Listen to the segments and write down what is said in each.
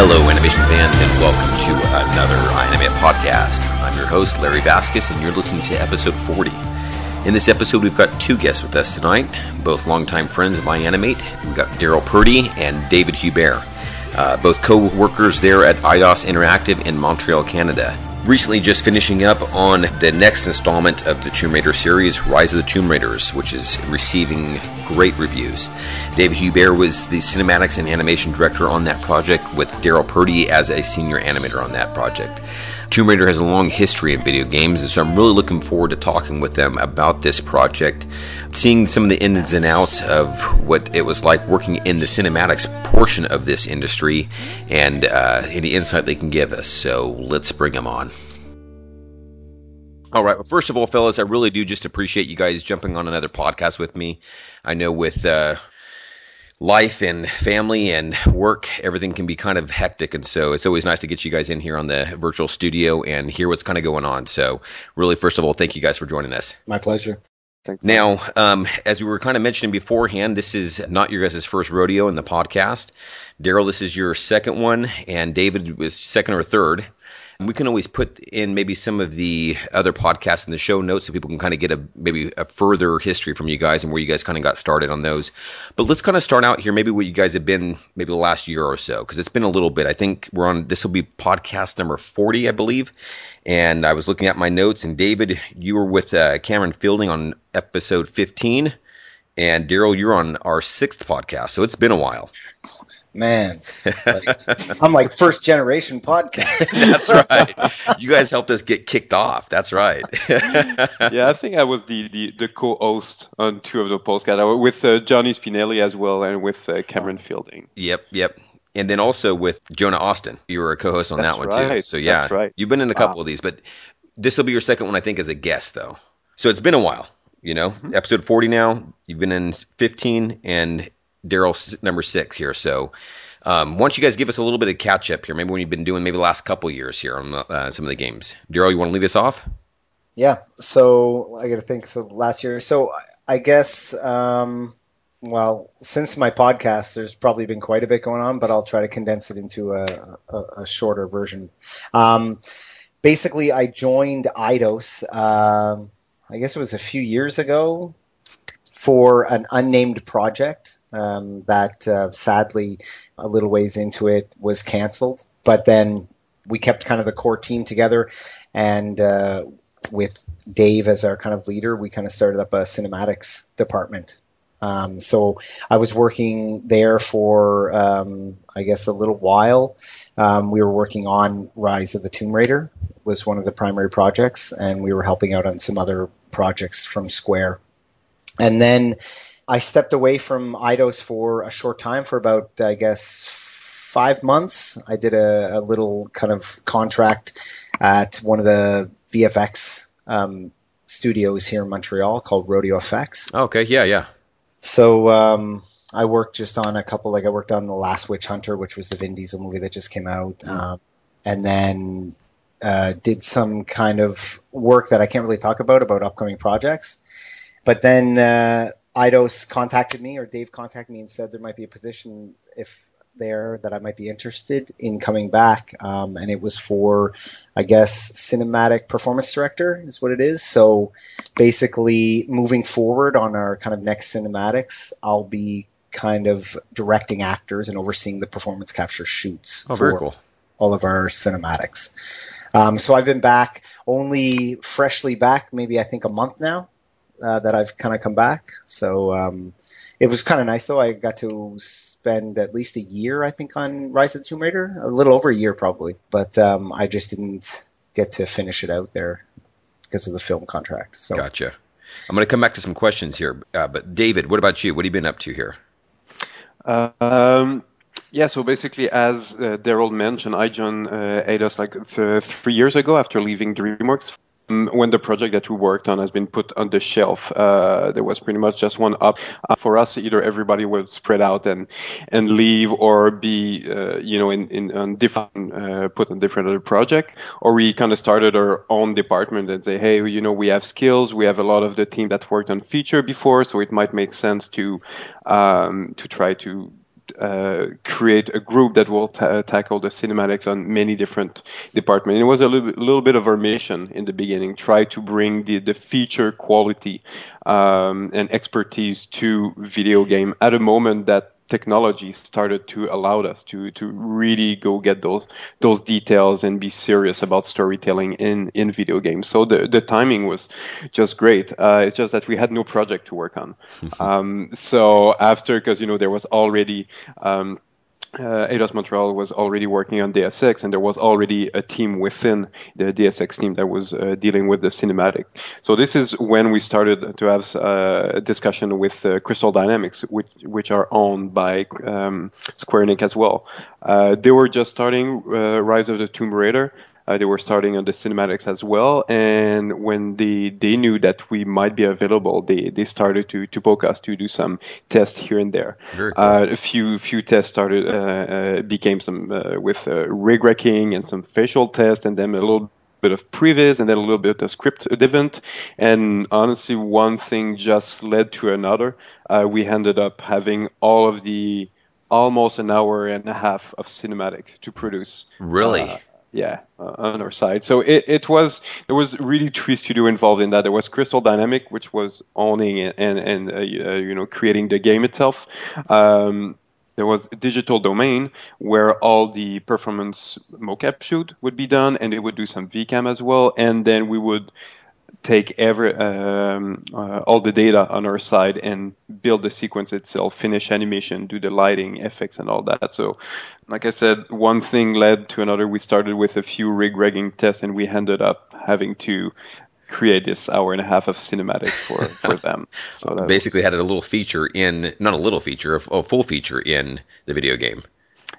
Hello, animation fans, and welcome to another iAnimate podcast. I'm your host, Larry Vasquez, and you're listening to episode 40. In this episode, we've got two guests with us tonight, both longtime friends of iAnimate. We've got Darryl Purdy and David Hubert, uh, both co workers there at Eidos Interactive in Montreal, Canada recently just finishing up on the next installment of the Tomb Raider series, Rise of the Tomb Raiders, which is receiving great reviews. David Hubert was the cinematics and animation director on that project, with Darryl Purdy as a senior animator on that project. Tomb Raider has a long history in video games, and so I'm really looking forward to talking with them about this project, seeing some of the ins and outs of what it was like working in the cinematics portion of this industry, and uh, any insight they can give us. So let's bring them on. All right. Well, first of all, fellas, I really do just appreciate you guys jumping on another podcast with me. I know with uh, life and family and work, everything can be kind of hectic. And so it's always nice to get you guys in here on the virtual studio and hear what's kind of going on. So, really, first of all, thank you guys for joining us. My pleasure. Thanks. Now, um, as we were kind of mentioning beforehand, this is not your guys' first rodeo in the podcast. Darryl, this is your second one, and David was second or third. We can always put in maybe some of the other podcasts in the show notes so people can kind of get a maybe a further history from you guys and where you guys kind of got started on those. But let's kind of start out here, maybe what you guys have been maybe the last year or so, because it's been a little bit. I think we're on this will be podcast number 40, I believe. And I was looking at my notes, and David, you were with uh, Cameron Fielding on episode 15. And Darryl, you're on our sixth podcast. So it's been a while man, like, I'm like first generation podcast. That's right. You guys helped us get kicked off. That's right. yeah, I think I was the, the, the co-host on two of the podcasts with uh, Johnny Spinelli as well and with uh, Cameron Fielding. Yep, yep. And then also with Jonah Austin, you were a co-host on That's that one right. too. So yeah, That's right. you've been in a couple wow. of these, but this will be your second one, I think, as a guest though. So it's been a while. You know, mm-hmm. episode 40 now. You've been in 15, and Darryl number six here. So um, once you guys give us a little bit of catch up here, maybe when you've been doing maybe the last couple years here on uh, some of the games. Darryl, you want to lead us off? Yeah. So I got to think. So last year. So I guess. Um, well, since my podcast, there's probably been quite a bit going on, but I'll try to condense it into a, a, a shorter version. Um, basically, I joined Eidos. Um, I guess it was a few years ago, for an unnamed project um, that uh, sadly a little ways into it was canceled. But then we kept kind of the core team together, and uh, with Dave as our kind of leader, we kind of started up a cinematics department. Um, so I was working there for, um, I guess, a little while. Um, we were working on Rise of the Tomb Raider was one of the primary projects, and we were helping out on some other projects from Square. And then I stepped away from Eidos for a short time, for about, I guess, five months. I did a, a little kind of contract at one of the VFX um, studios here in Montreal called Rodeo Effects. Okay, yeah, yeah. So um, I worked just on a couple, like I worked on The Last Witch Hunter, which was the Vin Diesel movie that just came out. Mm. Um, and then uh, did some kind of work that I can't really talk about, about upcoming projects. But then uh, Eidos contacted me, or Dave contacted me and said there might be a position if there that I might be interested in coming back. Um, and it was for, I guess, cinematic performance director is what it is. So basically, moving forward on our kind of next cinematics, I'll be kind of directing actors and overseeing the performance capture shoots. Oh, very cool. All of our cinematics. Um, so I've been back, only freshly back, maybe I think a month now uh, that I've kind of come back. So um, it was kind of nice though. I got to spend at least a year, I think, on Rise of the Tomb Raider, a little over a year probably, but um, I just didn't get to finish it out there because of the film contract. So gotcha. I'm going to come back to some questions here, uh, but David, what about you? What have you been up to here? Um, yeah, so basically, as uh, Darryl mentioned, I joined uh, Eidos like th- three years ago after leaving DreamWorks when the project that we worked on has been put on the shelf, uh, there was pretty much just one up uh, for us. Either everybody would spread out and and leave, or be uh, you know in in on different uh, put on different other project, or we kind of started our own department and say, hey, you know, we have skills, we have a lot of the team that worked on feature before, so it might make sense to um, to try to uh, create a group that will ta- tackle the cinematics on many different departments. It was a little, little bit of our mission in the beginning, try to bring the, the feature quality um, and expertise to video game at a moment that technology started to allow us to to really go get those those details and be serious about storytelling in in video games. So the the timing was just great. Uh, it's just that we had no project to work on. um, so after, because you know there was already. Um, uh, Eidos Montreal was already working on Deus Ex, and there was already a team within the Deus Ex team that was uh, dealing with the cinematic. So this is when we started to have uh, a discussion with uh, Crystal Dynamics, which which are owned by um, Square Enix as well. Uh, they were just starting uh, Rise of the Tomb Raider, they were starting on the cinematics as well, and when they they knew that we might be available, they they started to to poke us to do some tests here and there. Cool. Uh, a few few tests started uh, uh, became some uh, with uh, rig wrecking and some facial tests, and then a little bit of previs and then a little bit of script event and honestly one thing just led to another uh, we ended up having all of the almost an hour and a half of cinematic to produce Really? Uh, yeah, uh, on our side. So it, it was there was really three studio involved in that. There was Crystal Dynamic, which was owning and and uh, uh, you know creating the game itself. Um, there was Digital Domain, where all the performance mocap shoot would be done, and they would do some VCAM as well. And then we would take every um, uh, all the data on our side and build the sequence itself, finish animation, do the lighting, effects, and all that. So, like I said, one thing led to another. We started with a few rig rigging tests, and we ended up having to create this hour and a half of cinematic for, for them. So Basically, had a little feature in, not a little feature, a, a full feature in the video game.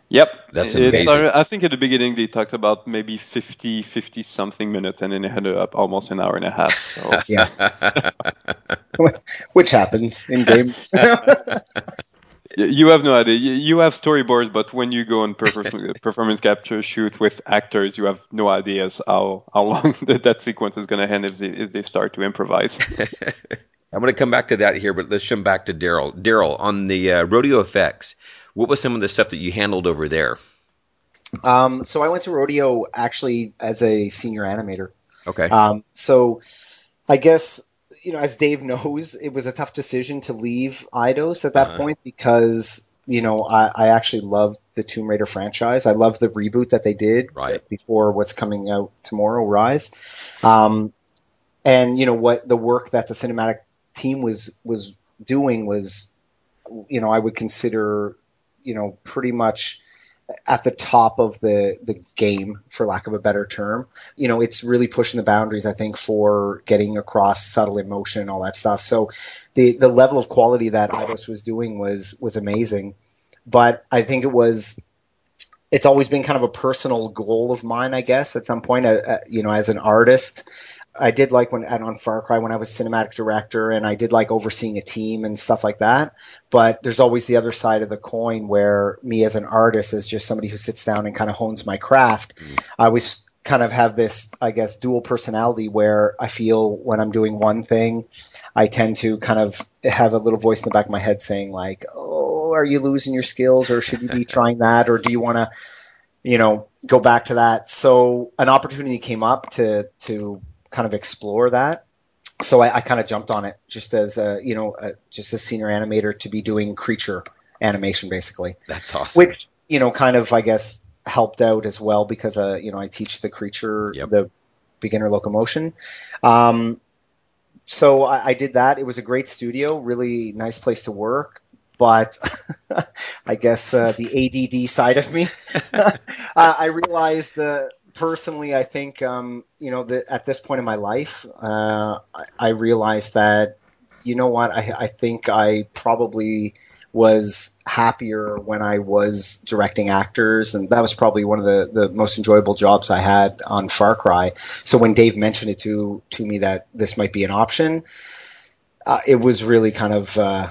Yep. That's amazing. started- I think at the beginning they talked about maybe 50, 50 something minutes, and then it ended up almost an hour and a half. So Yeah, which happens in game. You have no idea. You- You have storyboards, but when you go on performance, performance capture shoot with actors, you have no ideas how how long that, that sequence is going to end if they, if they start to improvise. I'm going to come back to that here, but let's jump back to Darryl. Darryl, on the uh, Rodeo Effects, what was some of the stuff that you handled over there? Um, so I went to rodeo actually as a senior animator. Okay. Um, so I guess you know, as Dave knows, it was a tough decision to leave Eidos at that Uh-huh. point because you know I, I actually loved the Tomb Raider franchise. I love the reboot that they did Right. before what's coming out tomorrow, Rise. Um, and you know what the work that the cinematic team was was doing was, you know, I would consider, you know, pretty much at the top of the the game for lack of a better term. You know it's really pushing the boundaries i think for getting across subtle emotion and all that stuff. So the the level of quality that Eidos was doing was was amazing. But i think it was it's always been kind of a personal goal of mine i guess at some point uh, uh, you know as an artist I did like when at on Far Cry when I was cinematic director, and I did like overseeing a team and stuff like that. But there's always the other side of the coin where me as an artist, as just somebody who sits down and kind of hones my craft, I always kind of have this, I guess, dual personality where I feel when I'm doing one thing, I tend to kind of have a little voice in the back of my head saying like, "Oh, are you losing your skills, or should you be trying that, or do you want to?" you know, go back to that. So an opportunity came up to to kind of explore that. So I, I kind of jumped on it just as a, you know, a, just a senior animator to be doing creature animation basically, That's awesome. which you know kind of I guess helped out as well because uh, you know I teach the creature Yep. the beginner locomotion. Um, so I, I did that. It was a great studio, really nice place to work. But I guess uh, the ADD side of me, uh, I realized uh, personally, I think um, you know at this point in my life, uh, I, I realized that you know what I, I think I probably was happier when I was directing actors, and that was probably one of the, the most enjoyable jobs I had on Far Cry. So when Dave mentioned it to to me that this might be an option, uh, it was really kind of uh,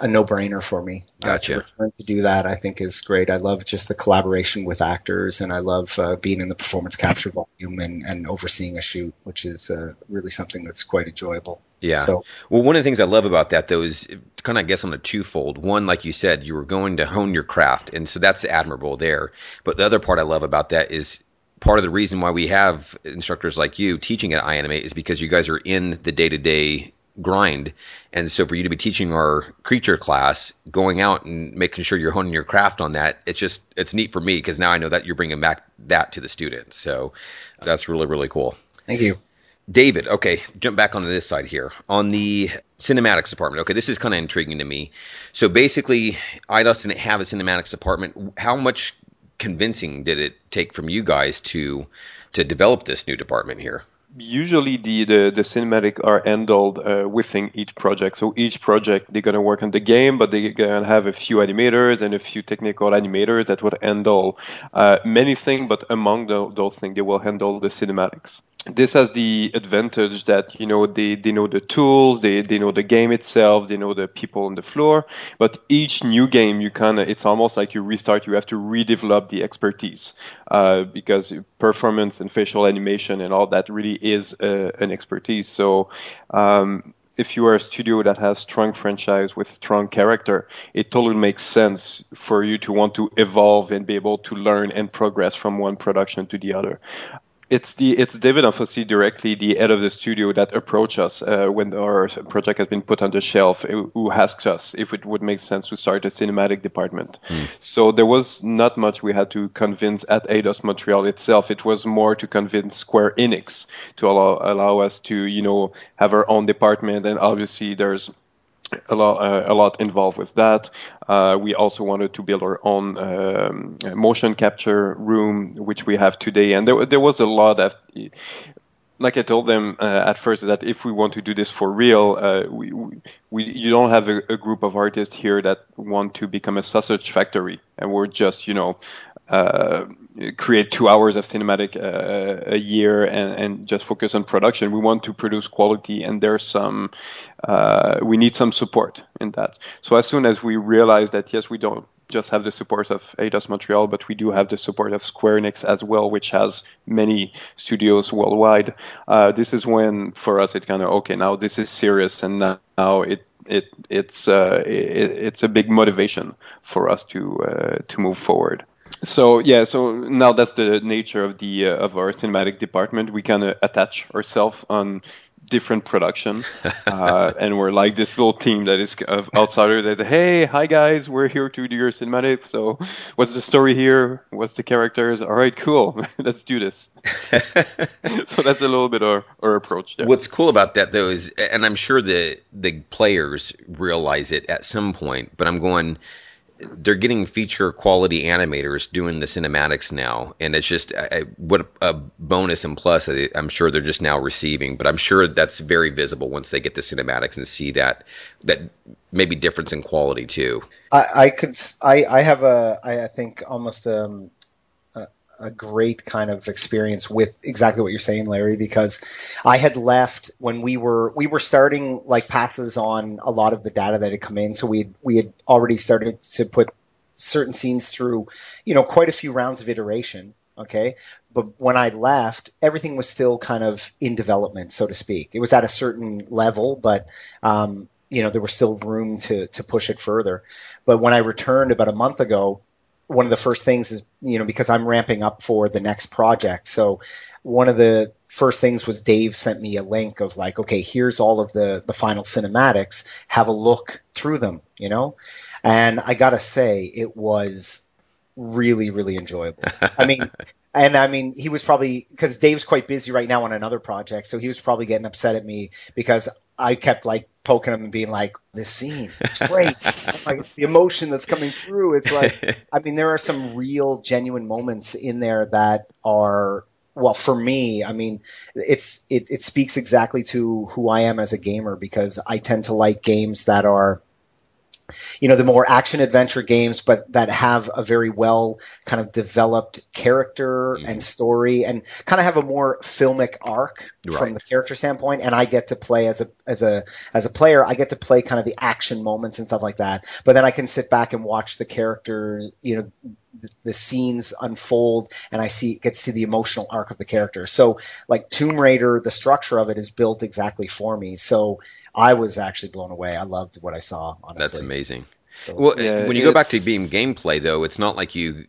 a no-brainer for me. Gotcha. Uh, to do that, I think is great. I love just the collaboration with actors, and I love uh, being in the performance capture volume and, and overseeing a shoot, which is uh, really something that's quite enjoyable. Yeah. So, well, one of the things I love about that, though, is kind of, I guess, on a twofold. One, like you said, you were going to hone your craft, and so that's admirable there. But the other part I love about that is part of the reason why we have instructors like you teaching at iAnimate is because you guys are in the day to day grind. And so for you to be teaching our creature class, going out and making sure you're honing your craft on that, it's just it's neat for me because now I know that you're bringing back that to the students. So that's really really cool. Thank you. David, okay, jump back onto this side here. On the cinematics department, okay, this is kind of intriguing to me. So basically, Eidos didn't have a cinematics department. How much convincing did it take from you guys to to develop this new department here? Usually the, the, the cinematic are handled uh, within each project. So each project they're gonna work on the game, but they're gonna have a few animators and a few technical animators that would handle uh, many things. But among the, those things, they will handle the cinematics this has the advantage that you know they, they know the tools they, they know the game itself they know the people on the floor. But each new game you kind of it's almost like you restart you have to redevelop the expertise uh, because performance and facial animation and all that really is uh, an expertise. So um, if you are a studio that has strong franchise with strong character, it totally makes sense for you to want to evolve and be able to learn and progress from one production to the other it's the it's David Anfossi directly, the head of the studio, that approached us uh, when our project has been put on the shelf, who asked us if it would make sense to start a cinematic department. Mm. So there was not much we had to convince at Eidos Montreal itself. It was more to convince Square Enix to allow allow us to you know have our own department, and obviously there's a lot, uh, a lot involved with that. Uh, we also wanted to build our own um, motion capture room, which we have today, and there, there was a lot of. Like I told them uh, at first, that if we want to do this for real, uh, we, we, you don't have a, a, group of artists here that want to become a sausage factory, and we're just, you know, uh, create two hours of cinematic uh, a year and, and, just focus on production. We want to produce quality, and there's some uh, we need some support in that. So as soon as we realize that yes, we don't just have the support of Eidos Montreal, but we do have the support of Square Enix as well, which has many studios worldwide. Uh, this is when for us it kind of okay now this is serious, and now it it it's uh, it, it's a big motivation for us to uh, to move forward so yeah so now that's the nature of the uh, of our cinematic department. We kind of attach ourselves on different production uh, and we're like this little team that is of outsiders that hey hi guys we're here to do your cinematic so what's the story here? What's the characters? All right cool let's do this. So that's a little bit our, our approach there. what's cool about that though is and i'm sure the the players realize it at some point but i'm going they're getting feature quality animators doing the cinematics now, and it's just I, what a bonus and plus I, am sure they're just now receiving. But I'm sure that's very visible once they get the cinematics and see that that maybe difference in quality too. I, I could I, I have a I think almost um, a great kind of experience with exactly what you're saying, Larry, because I had left when we were we were starting like passes on a lot of the data that had come in. So we we had already started to put certain scenes through, you know, quite a few rounds of iteration. Okay, but when I left, everything was still kind of in development, so to speak. It was at a certain level, but um, you know there was still room to to push it further. But when I returned about a month ago one of the first things is you know because I'm ramping up for the next project. So one of the first things was Dave sent me a link of like, okay, here's all of the the final cinematics. Have a look through them, you know. And I gotta say, it was really really enjoyable. I mean, and I mean, he was probably because Dave's quite busy right now on another project, so he was probably getting upset at me because I kept like poking him and being like, "This scene, it's great. like, the emotion that's coming through. It's like, I mean, there are some real, genuine moments in there that are." Well, for me, I mean, it's it, it speaks exactly to who I am as a gamer because I tend to like games that are you know the more action adventure games but that have a very well kind of developed character mm. and story and kind of have a more filmic arc right. from the character standpoint and i get to play as a as a as a player i get to play kind of the action moments and stuff like that but then i can sit back and watch the character you know the, the scenes unfold and i see get to see the emotional arc of the character so like tomb raider the structure of it is built exactly for me so I was actually blown away. I loved what I saw. Honestly, that's amazing. So, well, yeah, when you go back to being gameplay, though, it's not like you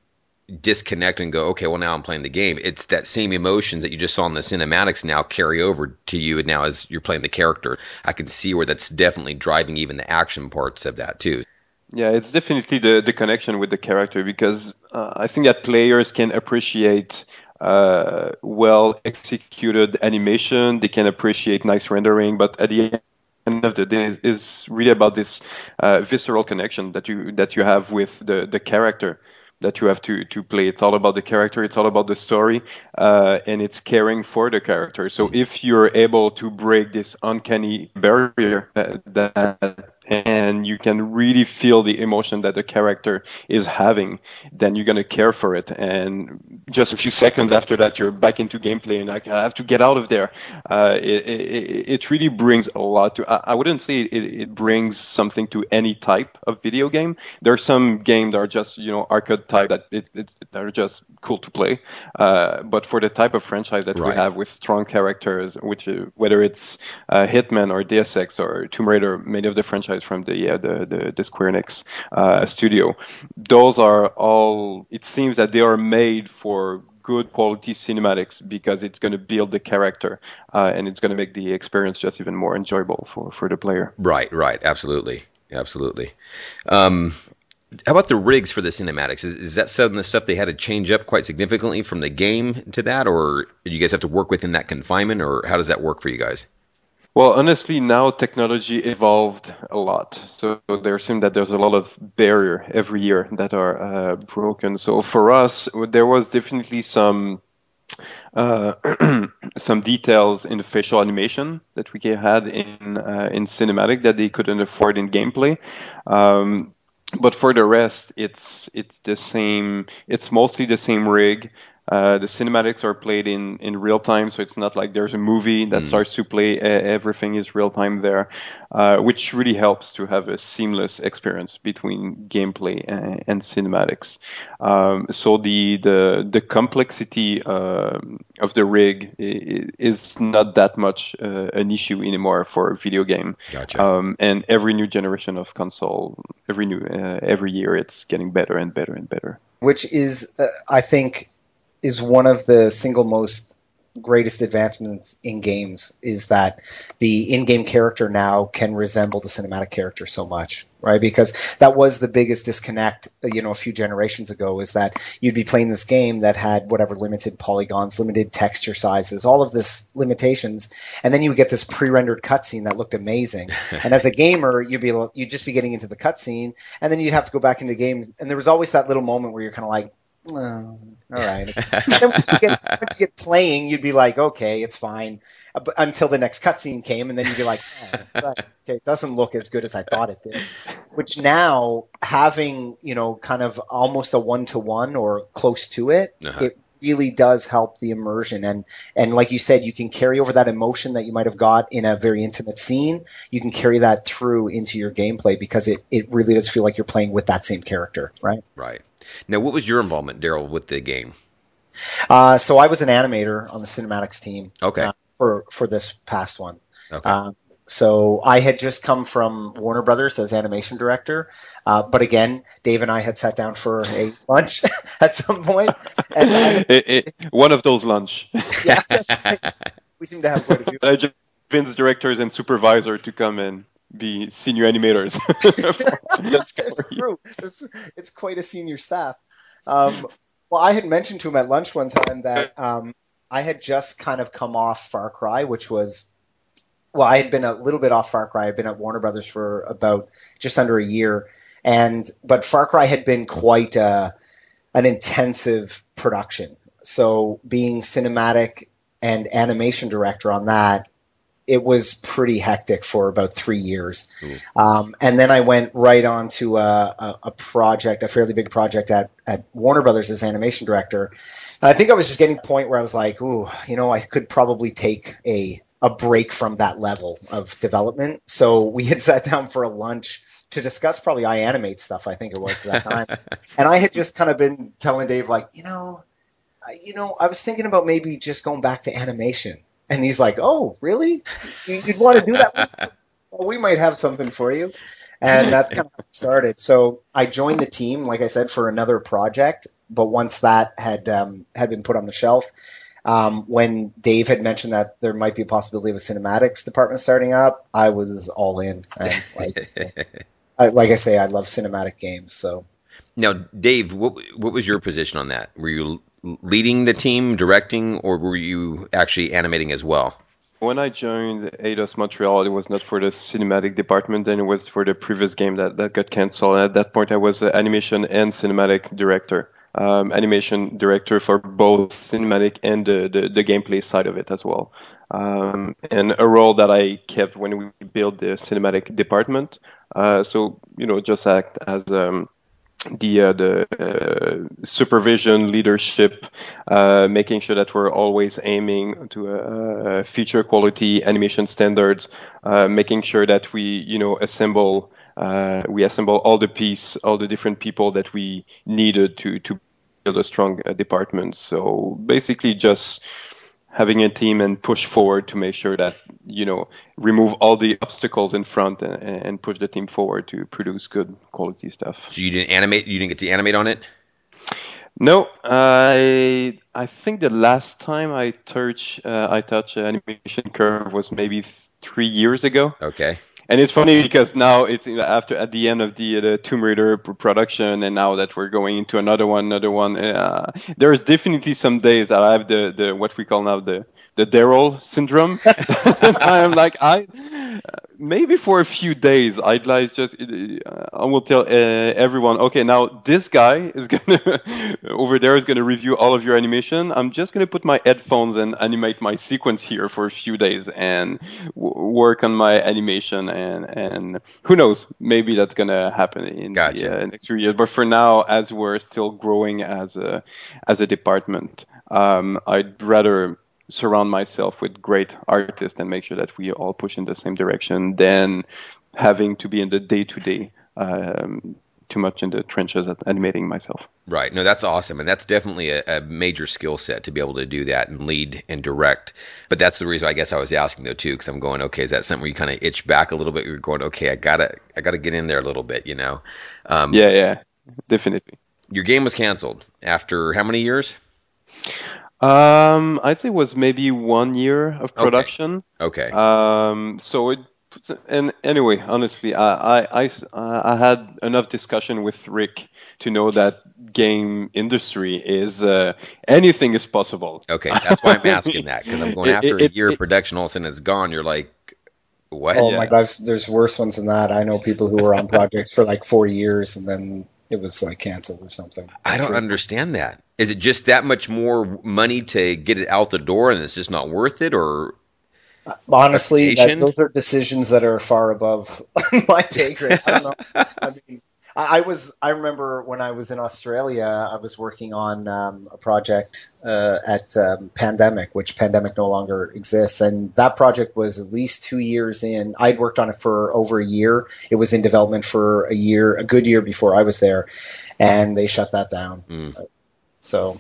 disconnect and go, okay, well now I'm playing the game. It's that same emotions that you just saw in the cinematics now carry over to you and now as you're playing the character. I can see where that's definitely driving even the action parts of that too. Yeah, it's definitely the, the connection with the character because uh, I think that players can appreciate uh, well executed animation, they can appreciate nice rendering, but at the end of the day is, is really about this uh, visceral connection that you that you have with the the character that you have to to play. It's all about the character. It's all about the story, uh, and it's caring for the character. So if you're able to break this uncanny barrier that, that and you can really feel the emotion that the character is having, then you're going to care for it. And just a few seconds after that, you're back into gameplay and like, I have to get out of there. Uh, it, it, it, really brings a lot to, I, I wouldn't say it, it, brings something to any type of video game. There are some games that are just, you know, arcade type that it, are just cool to play. Uh, but for the type of franchise that right. we have with strong characters, which whether it's uh, Hitman or Deus Ex or Tomb Raider, many of the franchises from the yeah, the, the, the Square Enix uh, studio. Those are all. It seems that they are made for good quality cinematics because it's going to build the character uh, and it's going to make the experience just even more enjoyable for, for the player. Right, right, absolutely, absolutely. Um, how about the rigs for the cinematics? Is, is, that some of the stuff they had to change up quite significantly from the game to that, or do you guys have to work within that confinement, or how does that work for you guys? Well, honestly, now technology evolved a lot. So there seems that there's a lot of barrier every year that are uh, broken. So for us, there was definitely some uh, some details in the facial animation that we had in uh, in cinematic that they couldn't afford in gameplay. Um, but for the rest, it's it's the same. It's mostly the same rig. Uh, the cinematics are played in, in real time, so it's not like there's a movie that mm. starts to play. everything is real time there, uh, which really helps to have a seamless experience between gameplay and, and cinematics. Um, so the the the complexity uh, of the rig is not that much uh, an issue anymore for a video game. Gotcha. Um, and every new generation of console, every new uh, every year, it's getting better and better and better. Which is, I think is one of the single most greatest advancements in games is that the in-game character now can resemble the cinematic character so much right? Because that was the biggest disconnect uh, you know a few generations ago is that you'd be playing this game that had whatever limited polygons limited texture sizes all of this limitations and then you would get this pre-rendered cutscene that looked amazing. And as a gamer you'd be you'd just be getting into the cutscene and then you'd have to go back into games and there was always that little moment where you're kind of like all right. once, you get, once you get playing, you'd be like, okay, it's fine. Uh, until the next cutscene came, and then you'd be like, oh, okay, it doesn't look as good as I thought it did. Which now, having you know, kind of almost a one to one or close to it, uh-huh. it really does help the immersion and and like you said you can carry over that emotion that you might have got in a very intimate scene you can carry that through into your gameplay because it, it really does feel like you're playing with that same character right right now, what was your involvement, Darryl, with the game? Uh, so I was an animator on the cinematics team. Okay. Uh, for for this past one. Okay. Uh, so I had just come from Warner Brothers as animation director, uh, but again, Dave and I had sat down for a lunch at some point. And it, it, one of those lunch. yeah, we seem to have quite a few. I just convinced directors and supervisor to come in be senior animators. That's true. It's, it's, quite a senior staff. Um, well, I had mentioned to him at lunch one time that um, I had just kind of come off Far Cry, which was well, I had been a little bit off Far Cry. I had been at Warner Brothers for about just under a year, and but Far Cry had been quite uh, an intensive production. So being cinematic and animation director on that it was pretty hectic for about three years. Um, and then I went right on to a, a, a, project, a fairly big project at, at Warner Brothers as animation director. And I think I was just getting to the point where I was like, ooh, you know, I could probably take a, a break from that level of development. So we had sat down for a lunch to discuss probably iAnimate stuff, I think it was that time. and I had just kind of been telling Dave, like, you know, you know, I was thinking about maybe just going back to animation. And he's like, "Oh, really? You'd want to do that? well, we might have something for you." And that kind of started. So I joined the team, like I said, for another project. But once that had um, had been put on the shelf, um, when Dave had mentioned that there might be a possibility of a cinematics department starting up, I was all in. And like, I, like I say, I love cinematic games. So now, Dave, what what was your position on that? Were you leading the team, directing, or were you actually animating as well? When I joined Eidos Montreal, it was not for the cinematic department, and it was for the previous game that, that got canceled. And at that point, I was animation and cinematic director. Um, animation director for both cinematic and the, the, the gameplay side of it as well. Um, and a role that I kept when we built the cinematic department. Uh, so, you know, just act as um, the uh, the uh, supervision leadership uh, making sure that we're always aiming to uh, feature quality animation standards uh, making sure that we you know assemble uh, we assemble all the piece all the different people that we needed to to build a strong department so basically just having a team and push forward to make sure that you know remove all the obstacles in front and, and, push the team forward to produce good quality stuff. So you didn't animate? You didn't get to animate on it? No, I I think the last time I touch uh, I touched animation curve was maybe three years ago. Okay and it's funny because now it's after at the end of the the Tomb Raider production, and now that we're going into another one, another one. Uh, there's definitely some days that I have the the what we call now the the Darryl syndrome. I'm like I maybe for a few days I'd like just uh, I will tell uh, everyone okay now this guy is gonna over there is gonna review all of your animation I'm just gonna put my headphones and animate my sequence here for a few days and w- work on my animation and and who knows maybe that's gonna happen in gotcha. the uh, next few years but for now as we're still growing as a as a department um, I'd rather surround myself with great artists and make sure that we all push in the same direction than having to be in the day to day too much in the trenches at animating myself. Right. No, that's awesome. And that's definitely a, a major skill set to be able to do that and lead and direct. But that's the reason I guess I was asking though too, because I'm going, okay, is that something where you kind of itch back a little bit? You're going, okay, I gotta, I gotta get in there a little bit, you know? Um, yeah, yeah, definitely. Your game was canceled after how many years? Um, I'd say it was maybe one year of production. Okay. okay. Um, so it and anyway, honestly, I, I, I, I, had enough discussion with Rick to know that game industry is uh, anything is possible. Okay, that's why I'm asking that because I'm going after it, a year it, of production, all of a sudden it's gone. You're like, what? Oh yeah. my gosh, there's worse ones than that. I know people who were on projects for like four years and then it was like canceled or something. I don't understand that. Is it just that much more money to get it out the door, and it's just not worth it, or? Uh, honestly, that, those are decisions that are far above my pay grade. I don't know. I mean, I, was I remember when I was in Australia, I was working on um, a project uh, at um, Pandemic, which Pandemic no longer exists, and that project was at least two years in. I'd worked on it for over a year. It was in development for a year, a good year before I was there, and they shut that down. Mm. So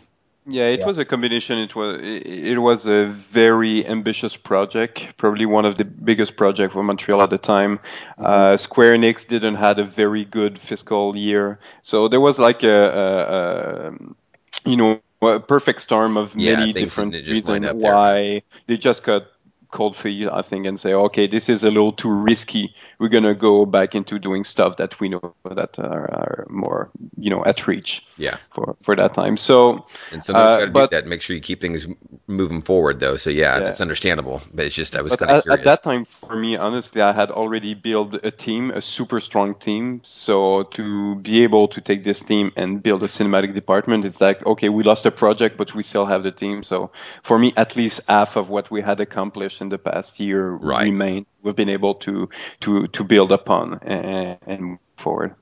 yeah, it yeah. was a combination. It was it was a very ambitious project, probably one of the biggest projects for Montreal at the time. Mm-hmm. Uh, Square Enix didn't had a very good fiscal year, so there was like a, a, a you know a perfect storm of yeah, many different reasons why they just got cold feet, I think, and say, okay, this is a little too risky. We're gonna go back into doing stuff that we know that are, are more, you know, at reach. Yeah. For for that time. So. And sometimes uh, you got to do that. Make sure you keep things moving forward, though. So yeah, yeah. that's understandable. But it's just I was kind of curious. At that time, for me, honestly, I had already built a team, a super strong team. So to be able to take this team and build a cinematic department, it's like, okay, we lost a project, but we still have the team. So for me, at least half of what we had accomplished in the past year Right. remain. We've been able to to to build upon and, and move forward.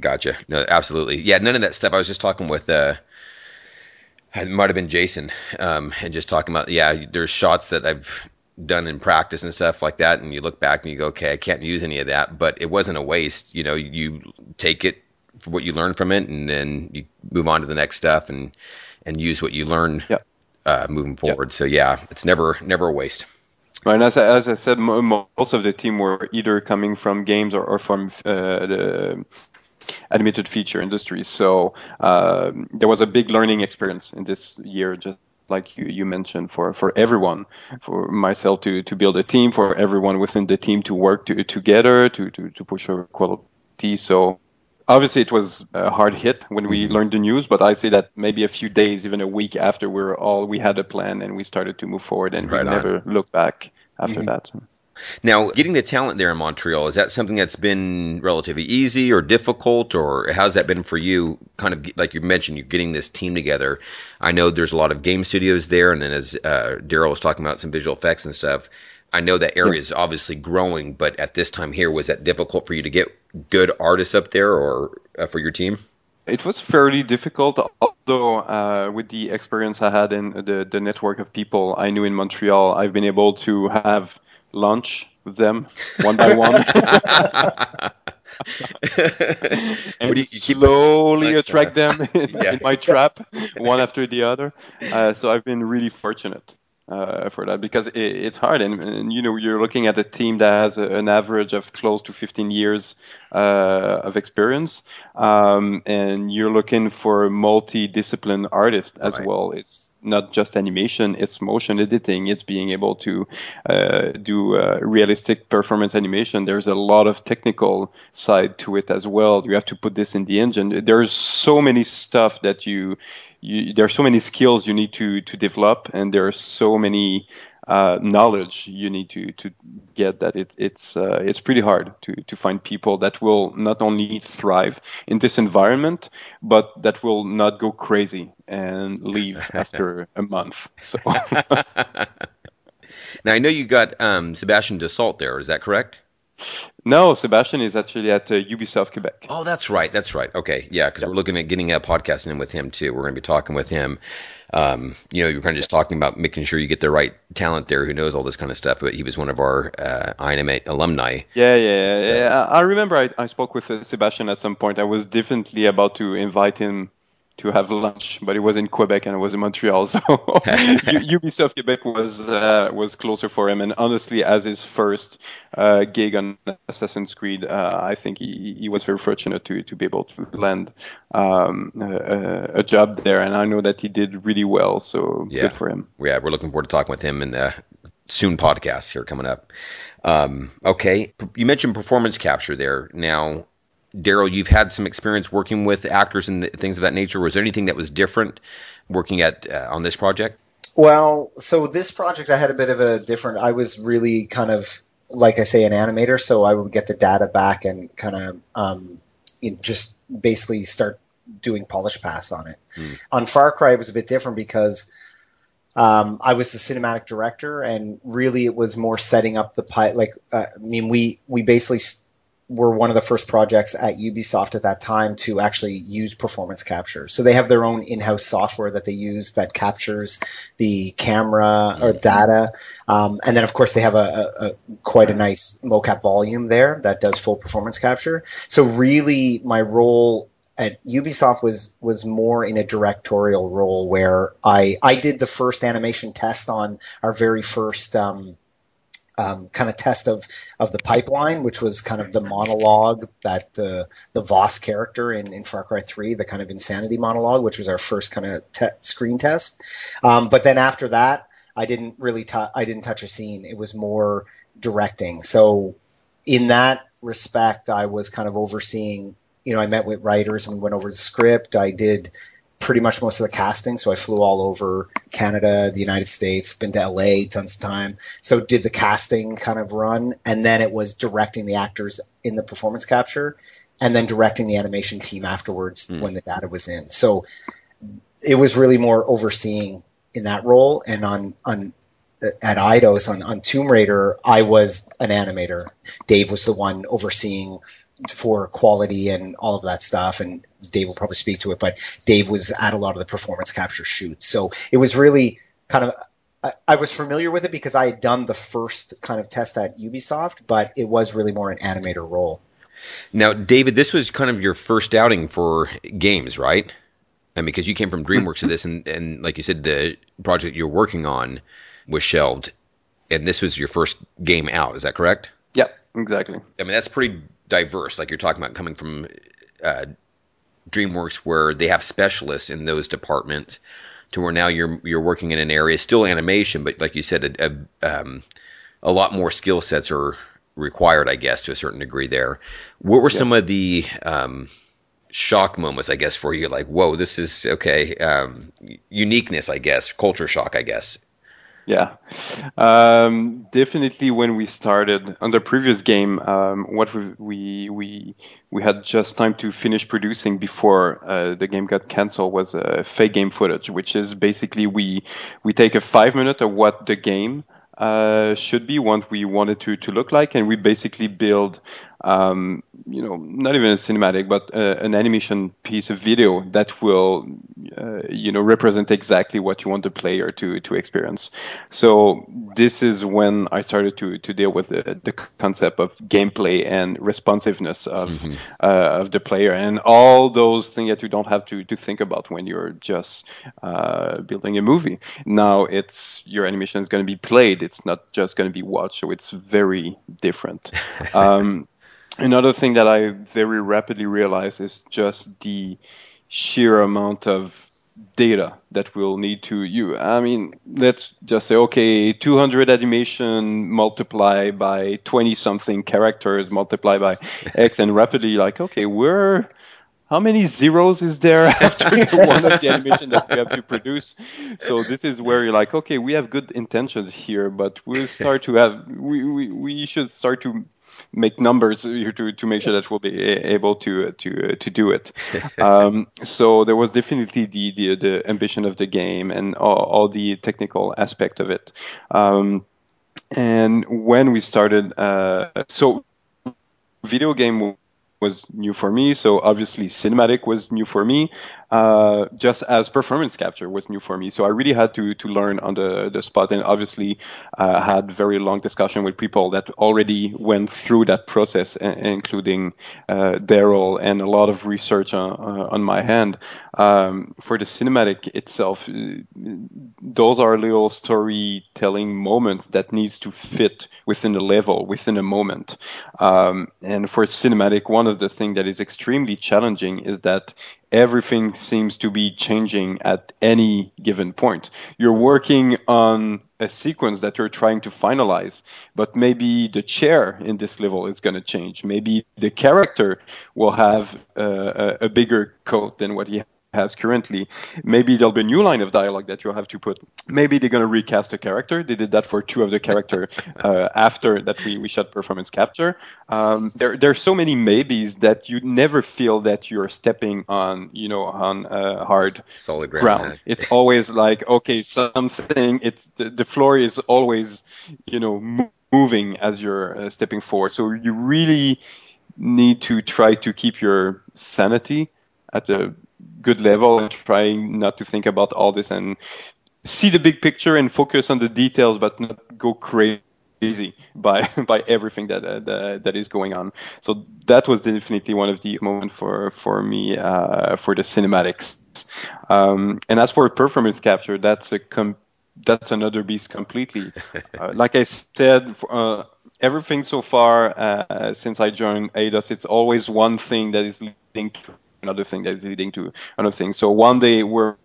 Gotcha. No, absolutely. Yeah, none of that stuff. I was just talking with uh it might have been Jason, um, and just talking about yeah, there's shots that I've done in practice and stuff like that, and you look back and you go, okay, I can't use any of that, but it wasn't a waste. You know, you take it for what you learn from it, and then you move on to the next stuff and and use what you learn Yeah. uh, moving forward. So yeah, it's never never a waste. And as I, as I said, mo- mo- most of the team were either coming from games or, or from uh, the animated feature industry. So um, there was a big learning experience in this year, just like you, you mentioned, for, for everyone, for myself to, to build a team, for everyone within the team to work to, together to, to, to push our quality. So obviously it was a hard hit when we learned the news, but I say that maybe a few days, even a week after we were all, we had a plan and we started to move forward and Right we on. never looked back after that. Now, getting the talent there in Montreal, is that something that's been relatively easy or difficult, or how's that been for you? Kind of like you mentioned, you're getting this team together. I know there's a lot of game studios there, and then as uh, Darryl was talking about some visual effects and stuff, I know that area is obviously growing, but at this time here, was that difficult for you to get good artists up there or uh, for your team? It was fairly difficult, although uh, with the experience I had in the, the network of people I knew in Montreal, I've been able to have lunch with them one by one. And you- slowly attract them in, Yeah. in my trap, one after the other. Uh, so I've been really fortunate uh, for that because it, it's hard, and, and you know you're looking at a team that has a, an average of close to 15 years uh, of experience, um, and you're looking for multi-discipline artists as Right. well. It's not just animation; it's motion editing. It's being able to uh, do uh, realistic performance animation. There's a lot of technical side to it as well. You have to put this in the engine. There's so many stuff that you, you there are so many skills you need to to develop, and there are so many uh, knowledge you need to to get that it, it's uh, it's pretty hard to to find people that will not only thrive in this environment, but that will not go crazy and leave after a month. So. now I know you got um, Sebastian desault there. Is that correct? No, Sebastian is actually at uh, Ubisoft Quebec. Oh, that's right. That's right. Okay, yeah, because we're looking at getting a podcast in with him too. We're going to be talking with him. Um, you know, you're kind of just talking about making sure you get the right talent there who knows all this kind of stuff. But he was one of our uh, iAnimate alumni. Yeah, yeah, So- yeah. I I remember I, I spoke with uh, Sebastian at some point. I was definitely about to invite him to have lunch, but it was in Quebec and it was in Montreal, so Ubisoft Quebec was uh, was closer for him. And honestly, as his first uh, gig on Assassin's Creed, uh, I think he, he was very fortunate to to be able to land um, a, a job there. And I know that he did really well, so Yeah. good for him. Yeah, we're looking forward to talking with him in the soon podcast here coming up. Um, okay, you mentioned performance capture there. Now, Darryl, you've had some experience working with actors and things of that nature. Was there anything that was different working at uh, on this project? Well, so this project I had a bit of a different. I was really kind of like I say an animator, so I would get the data back and kind of um, you know, just basically start doing polish pass on it. Mm. On Far Cry, it was a bit different because um, I was the cinematic director, and really it was more setting up the pilot. Like, uh, I mean, we we basically were one of the first projects at Ubisoft at that time to actually use performance capture. So they have their own in-house software that they use that captures the camera or data, um, and then of course they have a, a, a quite a nice mocap volume there that does full performance capture. So really, my role at Ubisoft was was more in a directorial role where I I did the first animation test on our very first. Um, um, kind of test of of the pipeline, which was kind of the monologue that the the Vaas character in, in Far Cry Three, the kind of insanity monologue, which was our first kind of te- screen test. Um, but then after that, I didn't really tou I didn't touch a scene. It was more directing. So in that respect, I was kind of overseeing. You know, I met with writers and we went over the script. I did pretty much most of the casting. So I flew all over Canada, the United States, been to LA tons of time. So did the casting kind of run, and then it was directing the actors in the performance capture, and then directing the animation team afterwards Mm. when the data was in. So it was really more overseeing in that role, and on on at Eidos on, on Tomb Raider, I was an animator. Dave was the one overseeing for quality and all of that stuff. And Dave will probably speak to it, but Dave was at a lot of the performance capture shoots. So it was really kind of I, I was familiar with it because I had done the first kind of test at Ubisoft, but it was really more an animator role. Now, David, this was kind of your first outing for games, right? And because you came from DreamWorks to this, and, and like you said, the project you're working on was shelved, and this was your first game out. Is that correct? Yep, exactly. I mean, that's pretty diverse. Like you're talking about coming from uh, DreamWorks, where they have specialists in those departments, to where now you're you're working in an area still animation, but like you said, a, a, um, a lot more skill sets are required, I guess, to a certain degree. There, what were yeah. some of the um, shock moments, I guess, for you? Like, whoa, this is okay. Um, uniqueness, I guess, culture shock, I guess. Yeah, um, definitely. When we started on the previous game, um, what we, we we we had just time to finish producing before uh, the game got canceled was uh, fake game footage, which is basically we we take a five minute of what the game uh, should be, what we wanted to to look like, and we basically build um, you know, not even a cinematic, but uh, an animation piece of video that will, uh, you know, represent exactly what you want the player to to experience. So this is when I started to to deal with the, the concept of gameplay and responsiveness of mm-hmm. uh, of the player and all those things that you don't have to to think about when you're just uh, building a movie. Now it's your animation is going to be played; it's not just going to be watched. So it's very different. Um, Another thing that I very rapidly realized is just the sheer amount of data that we'll need to you. I mean let's just say okay 200 animation multiply by 20 something characters multiply by x and rapidly like okay we're how many zeros is there after the one of the animation that we have to produce? So this is where you're like, okay, we have good intentions here, but we'll start to have we, we, we should start to make numbers here to, to make sure that we'll be able to to to do it. Um, so there was definitely the, the, the ambition of the game and all, all the technical aspect of it. Um, and when we started, uh, so video game was new for me. So obviously cinematic was new for me, uh, just as performance capture was new for me. So I really had to to learn on the, the spot and obviously uh, had very long discussion with people that already went through that process, including uh, Darryl and a lot of research on, uh, on my hand. Um, for the cinematic itself, uh, those are little storytelling moments that needs to fit within a level, within a moment. Um, and for cinematic, one of the things that is extremely challenging is that everything seems to be changing at any given point. You're working on a sequence that you're trying to finalize, but maybe the chair in this level is going to change. Maybe the character will have uh, a, a, bigger coat than what he has currently. Maybe there'll be a new line of dialogue that you'll have to put. Maybe they're going to recast a character. They did that for two of the character uh, after that we, we shot performance capture. Um, there there's so many maybes that you never feel that you're stepping on you know on uh, hard solid ground. ground. It's always like okay something. It's the, the floor is always you know moving as you're uh, stepping forward. So you really need to try to keep your sanity at a good level and trying not to think about all this and see the big picture and focus on the details, but not go crazy by by everything that uh, that, that is going on. So that was definitely one of the moments for for me uh, for the cinematics. Um, and as for performance capture, that's a com- that's another beast completely. Uh, like I said, uh, everything so far uh, since I joined Eidos, it's always one thing that is leading to another thing that is leading to another thing. So one day we're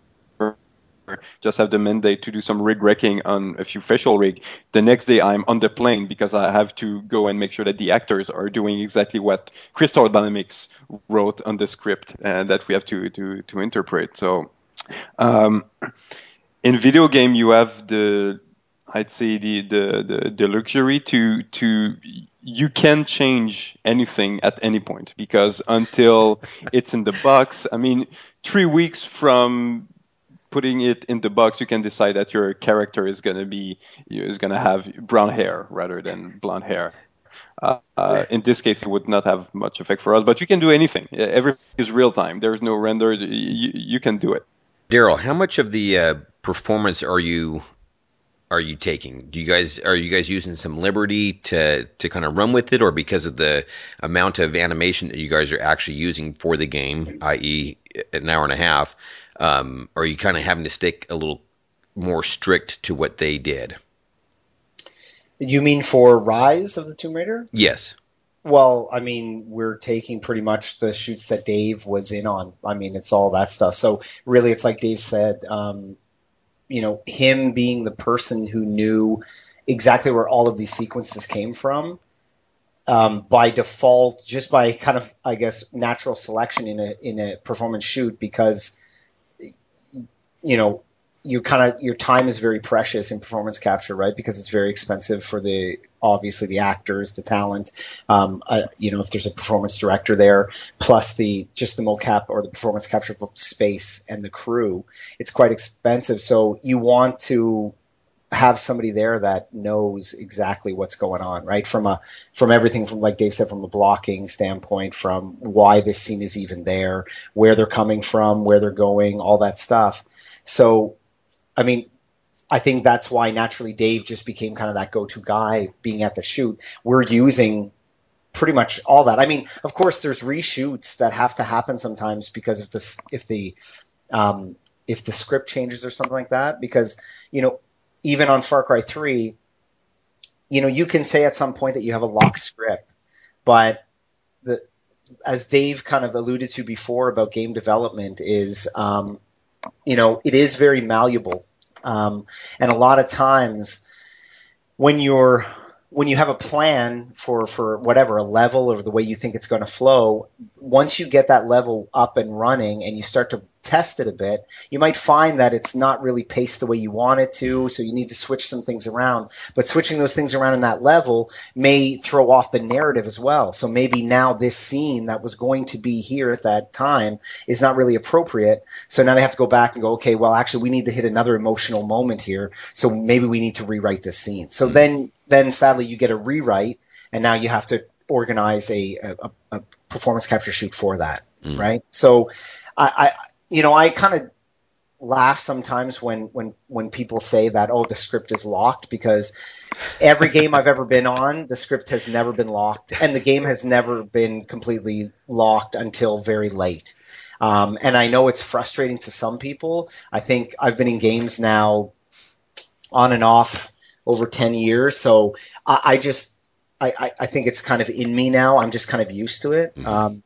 just have the mandate to do some rig wrecking on a few facial rig. The next day I'm on the plane because I have to go and make sure that the actors are doing exactly what Crystal Dynamics wrote on the script and that we have to to, to interpret. So um, in video game you have the I'd say the, the, the, the, luxury to to you can change anything at any point because until it's in the box, I mean, three weeks from putting it in the box, you can decide that your character is going to be is going to have brown hair rather than blonde hair. Uh, uh, in this case, it would not have much effect for us, but you can do anything. Everything is real time. There's no renders. You, you can do it. Darryl, how much of the uh, performance are you are you taking? Do you guys are you guys using some liberty to to kind of run with it, or because of the amount of animation that you guys are actually using for the game, i.e., an hour and a half? Um, are you kind of having to stick a little more strict to what they did? You mean for Rise of the Tomb Raider? Yes. Well, I mean, we're taking pretty much the shoots that Dave was in on. I mean, it's all that stuff. So really, it's like Dave said. Um, you know, him being the person who knew exactly where all of these sequences came from. Um, by default, just by kind of, I guess, natural selection in a in a performance shoot, because you know you kind of your time is very precious in performance capture, right? Because it's very expensive for the obviously the actors, the talent. Um, uh, you know, if there's a performance director there, plus the just the mocap or the performance capture space and the crew, it's quite expensive. So you want to have somebody there that knows exactly what's going on, right? From a from everything from like Dave said, from a blocking standpoint, from why this scene is even there, where they're coming from, where they're going, all that stuff. So I mean, I think that's why naturally Dave just became kind of that go-to guy being at the shoot. We're using pretty much all that. I mean, of course, there's reshoots that have to happen sometimes because if the if the um, if the script changes or something like that. Because you know, even on Far Cry Three, you know, you can say at some point that you have a locked script, but the as Dave kind of alluded to before about game development is, um, you know, it is very malleable um, and a lot of times when you're when you have a plan for for whatever a level or the way you think it's going to flow once you get that level up and running and you start to test it a bit you might find that it's not really paced the way you want it to so you need to switch some things around but switching those things around in that level may throw off the narrative as well so maybe now this scene that was going to be here at that time is not really appropriate so now they have to go back and go okay well actually we need to hit another emotional moment here so maybe we need to rewrite this scene so mm-hmm. then then sadly you get a rewrite, and now you have to organize a, a, a performance capture shoot for that, mm. right? So, I, I, you know, I kind of laugh sometimes when when when people say that oh the script is locked because every game I've ever been on the script has never been locked and the game has never been completely locked until very late. Um, and I know it's frustrating to some people. I think I've been in games now on and off over 10 years. So I, I just, I, I, think it's kind of in me now. I'm just kind of used to it. Mm-hmm. Um,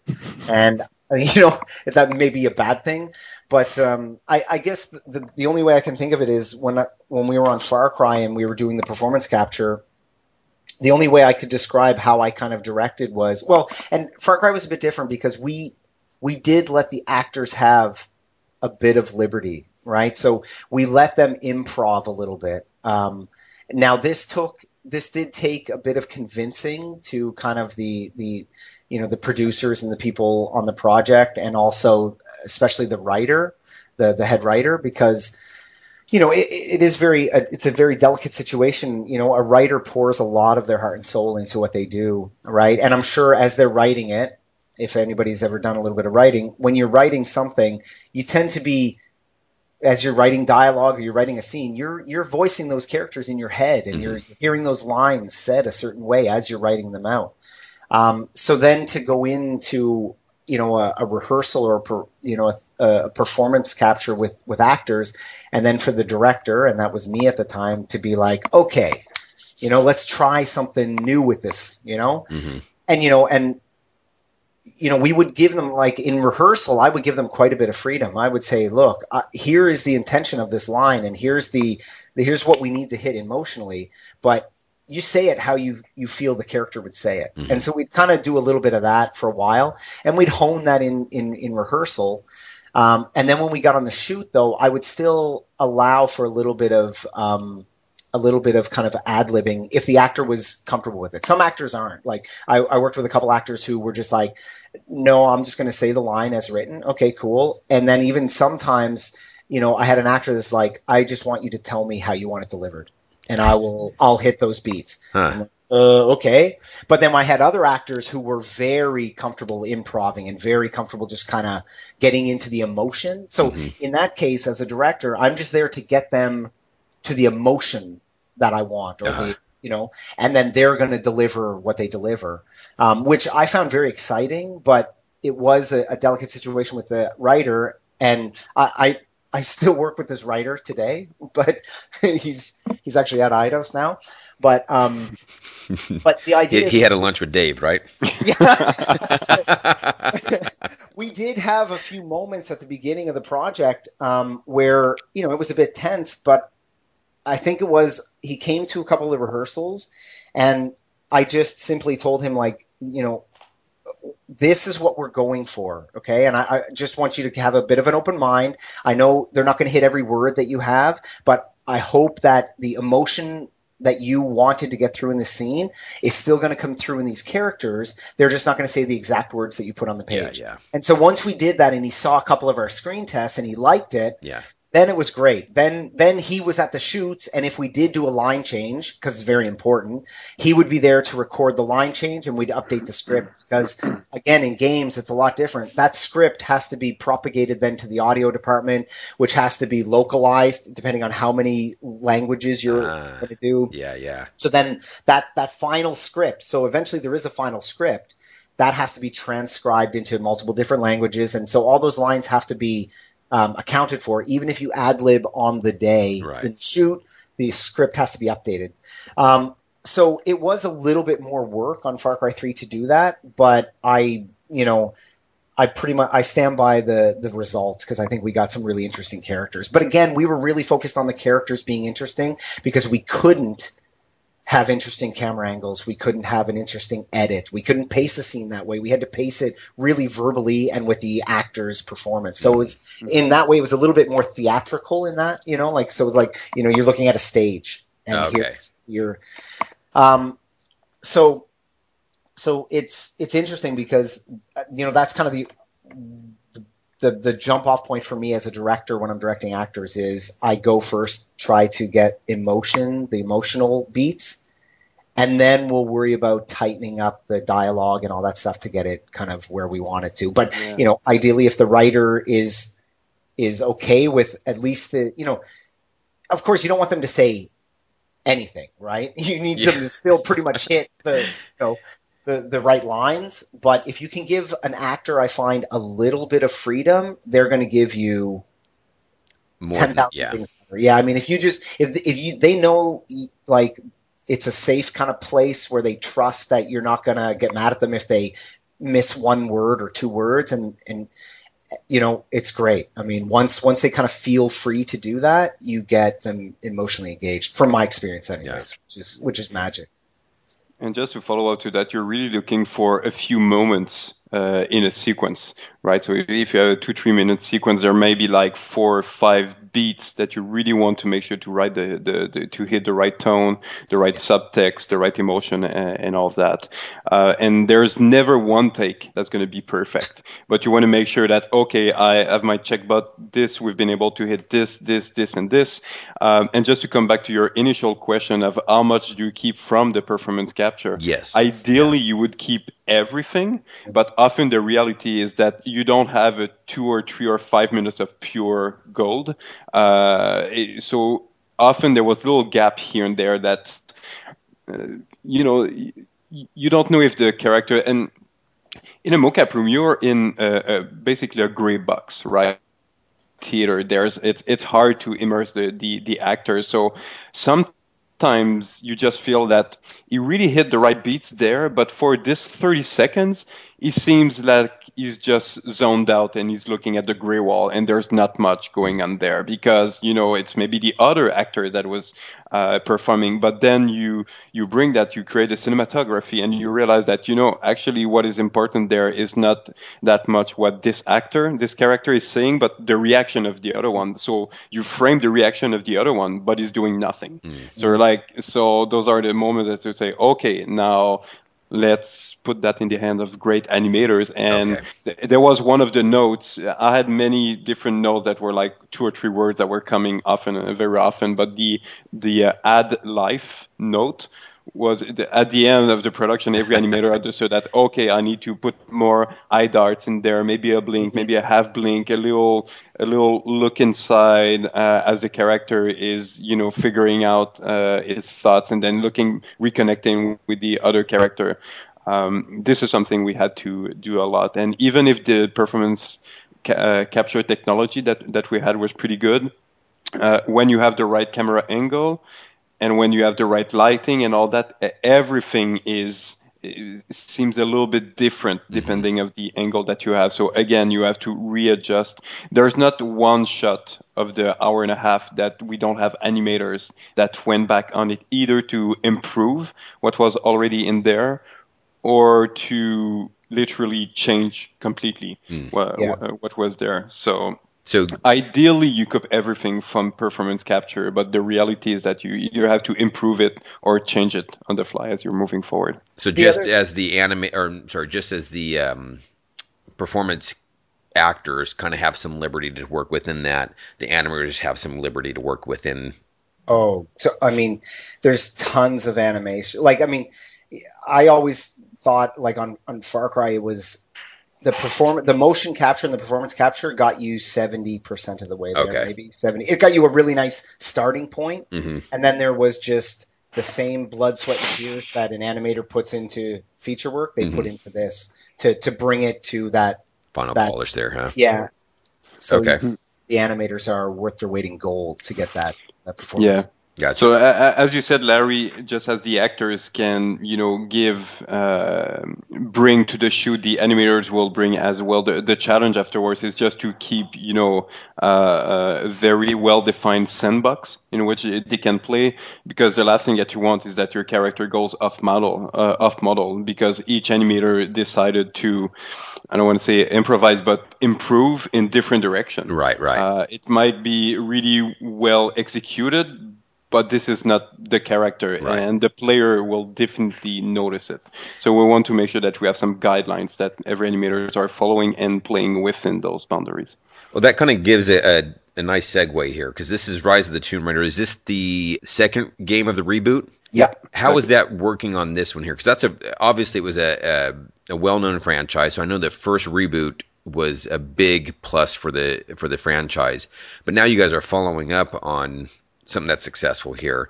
and, you know, that may be a bad thing. But um, I, I, guess the, the only way I can think of it is when, I, when we were on Far Cry and we were doing the performance capture, the only way I could describe how I kind of directed was well, and Far Cry was a bit different because we we did let the actors have a bit of liberty, right? So we let them improv a little bit. Um, now this took this did take a bit of convincing to kind of the the you know the producers and the people on the project and also especially the writer the the head writer because you know it, it is very it's a very delicate situation you know a writer pours a lot of their heart and soul into what they do right and i'm sure as they're writing it if anybody's ever done a little bit of writing when you're writing something you tend to be as you're writing dialogue or you're writing a scene, you're you're voicing those characters in your head and mm-hmm. you're hearing those lines said a certain way as you're writing them out. Um, so then to go into you know a, a rehearsal or per, you know a, a, performance capture with with actors, and then for the director and that was me at the time to be like, okay, you know, let's try something new with this, you know, mm-hmm. and you know and you know, we would give them like in rehearsal, I would give them quite a bit of freedom. I would say, look, uh, here is the intention of this line, and here's the, the here's what we need to hit emotionally, but you say it how you you feel the character would say it. Mm-hmm. And so we'd kind of do a little bit of that for a while, and we'd hone that in in in rehearsal. Um, and then when we got on the shoot, though, I would still allow for a little bit of um, a little bit of kind of ad libbing if the actor was comfortable with it. Some actors aren't. Like I, I worked with a couple actors who were just like, no, I'm just going to say the line as written. Okay, cool. And then even sometimes you know, I had an actor that's like, I just want you to tell me how you want it delivered, and I will, I'll hit those beats. Huh. Like, uh, okay. But then I had other actors who were very comfortable improving and very comfortable just kind of getting into the emotion. So Mhm. in that case, as a director, I'm just there to get them to the emotion that I want, or Uh-huh. the you know, and then they're going to deliver what they deliver, um, which I found very exciting. But it was a, a delicate situation with the writer, and I, I I still work with this writer today, but he's he's actually at Eidos now. But um, but the he, idea he is had a lunch with Dave, right? we did have a few moments at the beginning of the project um, where you know it was a bit tense, but I think it was he came to a couple of rehearsals, and I just simply told him like you know this is what we're going for, okay? And I, I just want you to have a bit of an open mind. I know they're not going to hit every word that you have, but I hope that the emotion that you wanted to get through in the scene is still going to come through in these characters. They're just not going to say the exact words that you put on the yeah, page. yeah, And so once we did that and he saw a couple of our screen tests and he liked it, yeah. Then it was great. Then then he was at the shoots and if we did do a line change because it's very important, he would be there to record the line change and we'd update the script because again in games it's a lot different. That script has to be propagated then to the audio department which has to be localized depending on how many languages you're Ah. going to do. Yeah, yeah. So then that that final script. So eventually there is a final script that has to be transcribed into multiple different languages, and so all those lines have to be um, accounted for. Even if you ad lib on the day Right. the shoot, the script has to be updated. Um, so it was a little bit more work on Far Cry 3 to do that, but I, you know, I pretty much I stand by the the results because I think we got some really interesting characters. But again, we were really focused on the characters being interesting because we couldn't have interesting camera angles. We couldn't have an interesting edit. We couldn't pace a scene that way. We had to pace it really verbally and with the actor's performance. So it was in that way it was a little bit more theatrical in that, you know, like so like, you know, you're looking at a stage and here you're um so so it's it's interesting because you know that's kind of the the the jump off point for me as a director when I'm directing actors is I go first try to get emotion the emotional beats and then we'll worry about tightening up the dialogue and all that stuff to get it kind of where we want it to. But Yeah. you know ideally if the writer is is okay with at least the you know of course you don't want them to say anything right? You need them to still pretty much hit the you know the, the right lines but if you can give an actor i find a little bit of freedom they're going to give you More ten thousand yeah. things. better. Yeah, I mean, if you just if if you they know like it's a safe kind of place where they trust that you're not gonna get mad at them if they miss one word or two words, and and you know it's great. I mean, once once they kind of feel free to do that, you get them emotionally engaged. From my experience, anyways, which is which is magic. And just to follow up to that, you're really looking for a few moments uh, in a sequence, right? So if you have a two, three minute sequence, there may be like four or five beats that you really want to make sure to write the, the, the to hit the right tone, the right subtext, the right emotion, and, and all of that. Uh, and there's never one take that's going to be perfect, but you want to make sure that okay, I have my check, but this we've been able to hit this, this, this, and this. Um, and just to come back to your initial question of how much do you keep from the performance capture? Yes. Ideally, you would keep everything, but often the reality is that you don't have a two or three or five minutes of pure gold. Uh, it- so often there was a little gap here and there that, uh, you know, you don't know if the character and in a mocap room you're in a, a, basically a gray box, right? Theater. There's it's it's hard to immerse the the, the actors. So sometimes you just feel that he really hit the right beats there, but for this 30 seconds, he seems like he's just zoned out and he's looking at the gray wall and there's not much going on there because you know it's maybe the other actor that was uh, performing but then you you bring that you create a cinematography and you realize that you know actually what is important there is not that much what this actor this character is saying but the reaction of the other one. So you frame the reaction of the other one but he's doing nothing. So like so those are the moments that you say okay now let's put that in the hands of great animators. And okay. th- there was one of the notes. I had many different notes that were like two or three words that were coming often, uh, very often. But the the uh, add life note was at the end of the production, every animator understood that okay, I need to put more eye darts in there, maybe a blink, mm-hmm. maybe a half blink, a little a little look inside uh, as the character is you know figuring out uh, his thoughts and then looking reconnecting with the other character. Um, this is something we had to do a lot, and even if the performance ca- uh, capture technology that that we had was pretty good. Uh, when you have the right camera angle, and when you have the right lighting and all that, everything is seems a little bit different mm-hmm. depending mm-hmm. of the angle that you have. So again, you have to readjust. There's not one shot of the hour and a half that we don't have animators that went back on it either to improve what was already in there or to literally change completely mm. what, yeah. what was there. So so ideally, you could everything from performance capture, but the reality is that you either have to improve it or change it on the fly as you're moving forward. So just other- as the anime, or sorry, just as the um, performance actors kind of have some liberty to work within that, the animators have some liberty to work within. Oh, so I mean, there's tons of animation. Like, I mean, I always thought like on on Far Cry it was the perform the motion capture and the performance capture got you 70% of the way there okay. maybe 70 it got you a really nice starting point mm-hmm. and then there was just the same blood sweat and tears that an animator puts into feature work they mm-hmm. put into this to to bring it to that final that, polish there huh yeah so okay the animators are worth their weight in gold to get that that performance yeah Gotcha. So uh, as you said, Larry, just as the actors can, you know, give, uh, bring to the shoot, the animators will bring as well. The, the challenge afterwards is just to keep, you know, uh, a very well-defined sandbox in which they can play. Because the last thing that you want is that your character goes off model, uh, off model, because each animator decided to, I don't want to say improvise, but improve in different direction. Right, right. Uh, it might be really well executed but this is not the character right. and the player will definitely notice it. So we want to make sure that we have some guidelines that every animators are following and playing within those boundaries. Well that kind of gives a, a, a nice segue here because this is rise of the tomb raider. Is this the second game of the reboot? Yeah. How how is that working on this one here? Because that's a obviously it was a, a, a well-known franchise so i know the first reboot was a big plus for the for the franchise. But now you guys are following up on something that's successful here.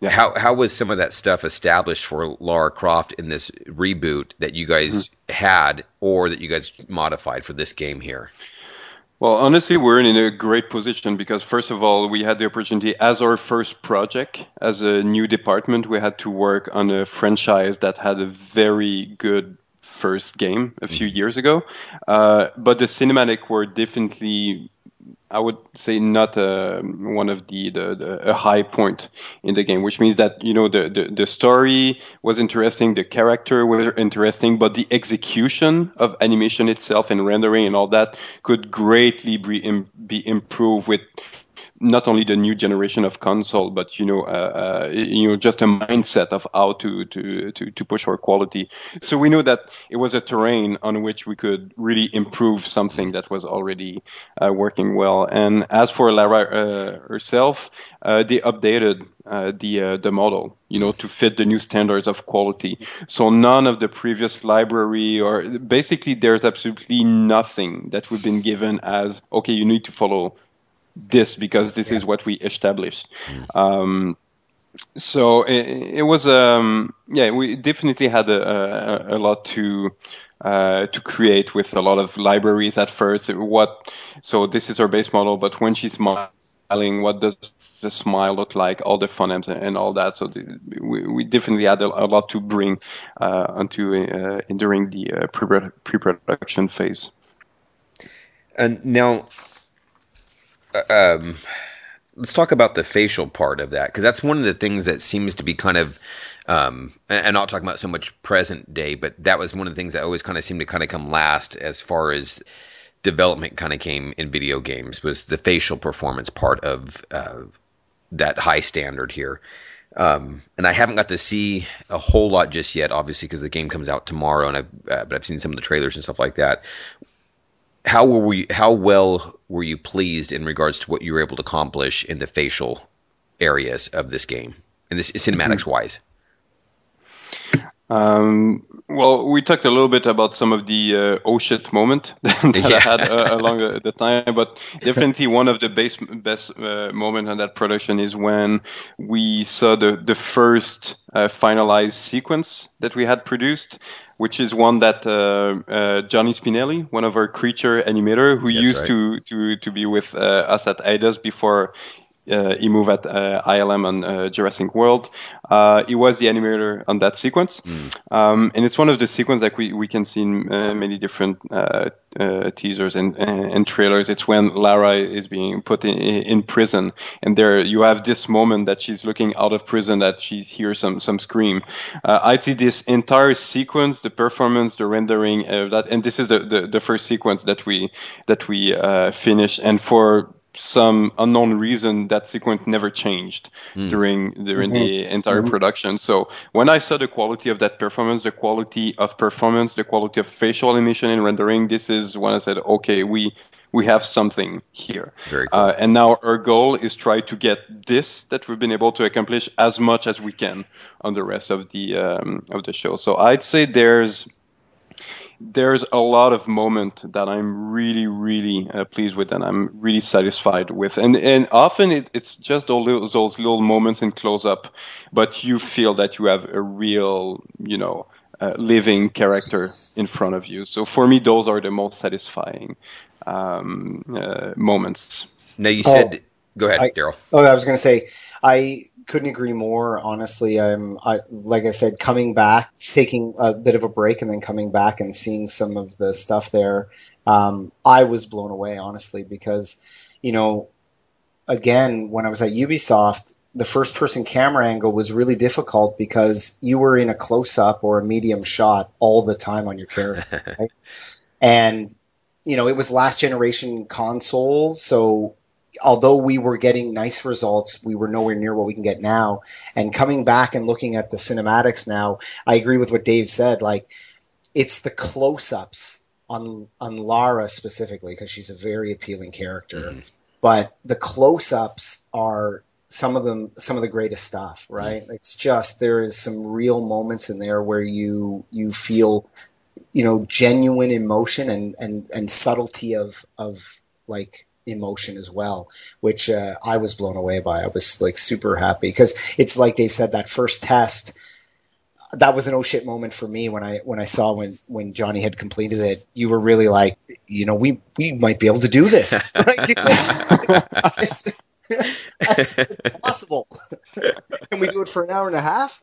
Yeah. How how was some of that stuff established for Lara Croft in this reboot that you guys mm-hmm. had, or that you guys modified for this game here? Well, honestly, we're in a great position because, first of all, we had the opportunity as our first project, as a new department, we had to work on a franchise that had a very good first game a few mm-hmm. years ago. Uh, but the cinematic were definitely I would say not uh, one of the, the, the, a high point in the game, which means that you know the, the, the story was interesting, the character were interesting, but the execution of animation itself and rendering and all that could greatly be, be improved with not only the new generation of console, but you know, uh, uh, you know, just a mindset of how to, to to to push our quality. So we knew that it was a terrain on which we could really improve something that was already uh, working well. And as for Lara uh, herself, uh, they updated uh, the the model, you know, to fit the new standards of quality. So none of the previous library or basically there's absolutely nothing that we've been given as okay, you need to follow this because this yeah. is what we established. Mm. Um, so it, it was um, yeah we definitely had a, a, a lot to uh, to create with a lot of libraries at first what so this is our base model but when she's smiling what does the smile look like all the phonemes and all that so the, we, we definitely had a, a lot to bring uh, onto uh, during the uh, pre- pre-production phase and now um, let's talk about the facial part of that because that's one of the things that seems to be kind of um, and not talking about so much present day, but that was one of the things that always kind of seemed to kind of come last as far as development kind of came in video games was the facial performance part of uh, that high standard here. Um, and I haven't got to see a whole lot just yet, obviously, because the game comes out tomorrow, and I've, uh, but I've seen some of the trailers and stuff like that. How were we? How well were you pleased in regards to what you were able to accomplish in the facial areas of this game, and this cinematics mm-hmm. wise? Um, well, we talked a little bit about some of the uh, oh shit moment that yeah. I had uh, along the time, but definitely one of the base, best uh, moment on that production is when we saw the the first uh, finalized sequence that we had produced, which is one that uh, uh, Johnny Spinelli, one of our creature animator, who That's used right. to to to be with us at Eidos before uh, he moved at uh, ILM on uh, Jurassic World. Uh, he was the animator on that sequence, mm. um, and it's one of the sequences that we, we can see in uh, many different uh, teasers and, and trailers. It's when Lara is being put in, in prison, and there you have this moment that she's looking out of prison that she hears some some scream. I'd see this entire sequence, the performance, the rendering of that, and this is the, the, the first sequence that we that we finish, and for some unknown reason that sequence never changed mm. during during mm-hmm. the entire mm-hmm. production so when i saw the quality of that performance the quality of performance the quality of facial animation and rendering this is when i said okay we we have something here Very cool. Uh, and now our goal is try to get this that we've been able to accomplish as much as we can on the rest of the um, of the show so i'd say there's there's a lot of moment that I'm really, really uh, pleased with and I'm really satisfied with. And and often it, it's just those little, those little moments in close up, but you feel that you have a real, you know, uh, living character in front of you. So for me, those are the most satisfying um, uh, moments. Now you said, oh, go ahead, Darryl. Oh, I was going to say, I couldn't agree more. Honestly, I'm I, like I said, coming back, taking a bit of a break, and then coming back and seeing some of the stuff there. Um, I was blown away, honestly, because you know, again, when I was at Ubisoft, the first person camera angle was really difficult because you were in a close up or a medium shot all the time on your character, right? and you know, it was last generation console, so although we were getting nice results, we were nowhere near what we can get now. And coming back and looking at the cinematics now, I agree with what Dave said. Like, it's the close-ups on on Lara specifically because she's a very appealing character. Mm-hmm. But the close-ups are some of them some of the greatest stuff, right? Mm-hmm. It's just there is some real moments in there where you you feel you know genuine emotion and and and subtlety of of like emotion as well, which uh, I was blown away by. I was like super happy because it's like Dave said that first test. That was an oh shit moment for me when I when I saw when when Johnny had completed it. You were really like, you know, we we might be able to do this. it's possible. Can we do it for an hour and a half?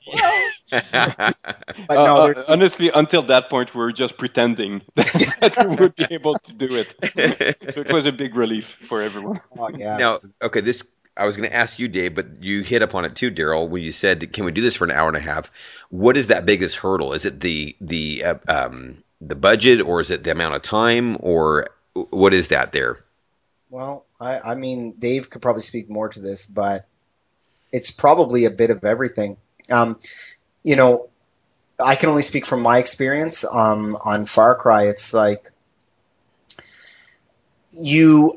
but no, uh, uh honestly, until that point, we were just pretending that we would be able to do it. so it was a big relief for everyone. Oh, yeah. Now, okay, this I was going to ask you, Dave, but you hit upon it too, Darryl, when you said, "Can we do this for an hour and a half?" What is that biggest hurdle? Is it the the uh, um, the budget, or is it the amount of time, or what is that there? Well, I, I mean, Dave could probably speak more to this, but it's probably a bit of everything. Um, you know, I can only speak from my experience um, on Far Cry. It's like you.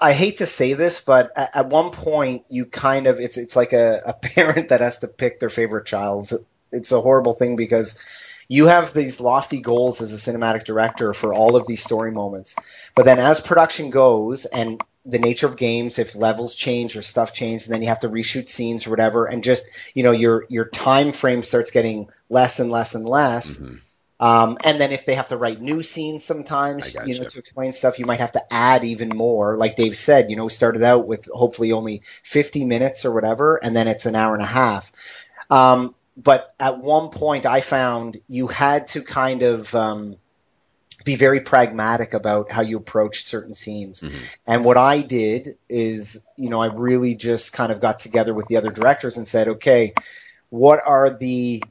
I hate to say this, but at, one point you kind of it's it's like a, a parent that has to pick their favorite child. It's a horrible thing because you have these lofty goals as a cinematic director for all of these story moments. But then as production goes and the nature of games, if levels change or stuff change, and then you have to reshoot scenes or whatever, and just you know your your time frame starts getting less and less and less. Mm-hmm. Um, and then if they have to write new scenes sometimes, you know, to explain stuff, you might have to add even more. Like Dave said, you know, we started out with hopefully only 50 minutes or whatever, and then it's an hour and a half. Um, but at one point I found you had to kind of um, be very pragmatic about how you approach certain scenes. Mm-hmm. And what I did is, you know, I really just kind of got together with the other directors and said, okay, what are the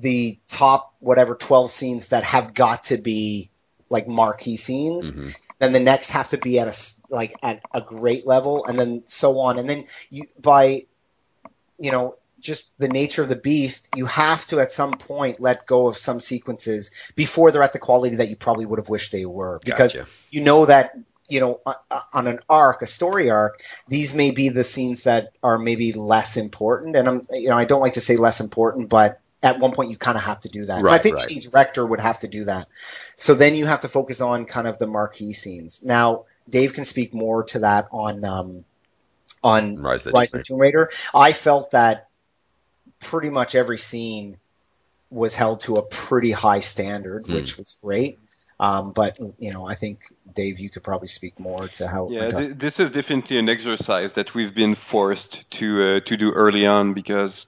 the top whatever 12 scenes that have got to be like marquee scenes mm-hmm. then the next have to be at a like at a great level and then so on and then you by you know, just the nature of the beast, you have to at some point let go of some sequences before they're at the quality that you probably would have wished they were. Because Gotcha. you know that, you know, o- o- on an arc, a story arc, these may be the scenes that are maybe less important. And I'm, you know, I don't like to say less important, but at one point you kind of have to do that. And I think right. any director would have to do that. So then you have to focus on kind of the marquee scenes. Now, Dave can speak more to that on um, on Rise of the Rise Tomb of the Tomb Raider. I felt that pretty much every scene was held to a pretty high standard, Hmm. which was great. Um, but you know, I think Dave, you could probably speak more to how. Yeah, th- this is definitely an exercise that we've been forced to uh, to do early on because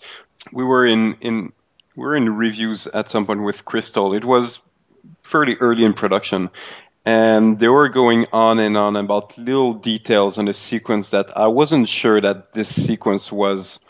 we were in in we were in reviews at some point with Crystal. It was fairly early in production, and they were going on and on about little details on a sequence that I wasn't sure that this sequence was,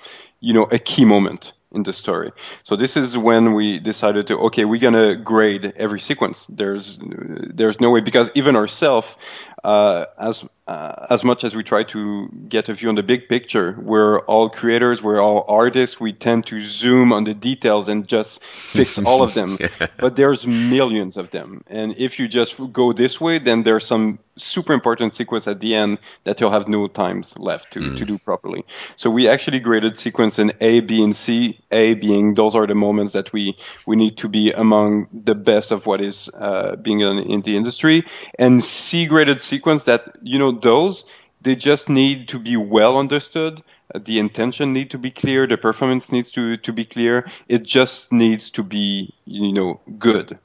you know, a key moment in the story. So this is when we decided to okay, we're gonna grade every sequence. There's there's no way because even ourselves, uh, as uh, as much as we try to get a view on the big picture, we're all creators, we're all artists. We tend to zoom on the details and just fix all of them. But there's millions of them, and if you just go this way, then there's some super important sequence at the end that you'll have no times left to, to do properly. So we actually graded sequence in A, B, and C. A being those are the moments that we we need to be among the best of what is uh, being in, in the industry, and C graded sequence that you know those they just need to be well understood. Uh, the intention need to be clear. The performance needs to to be clear. It just needs to be you know good,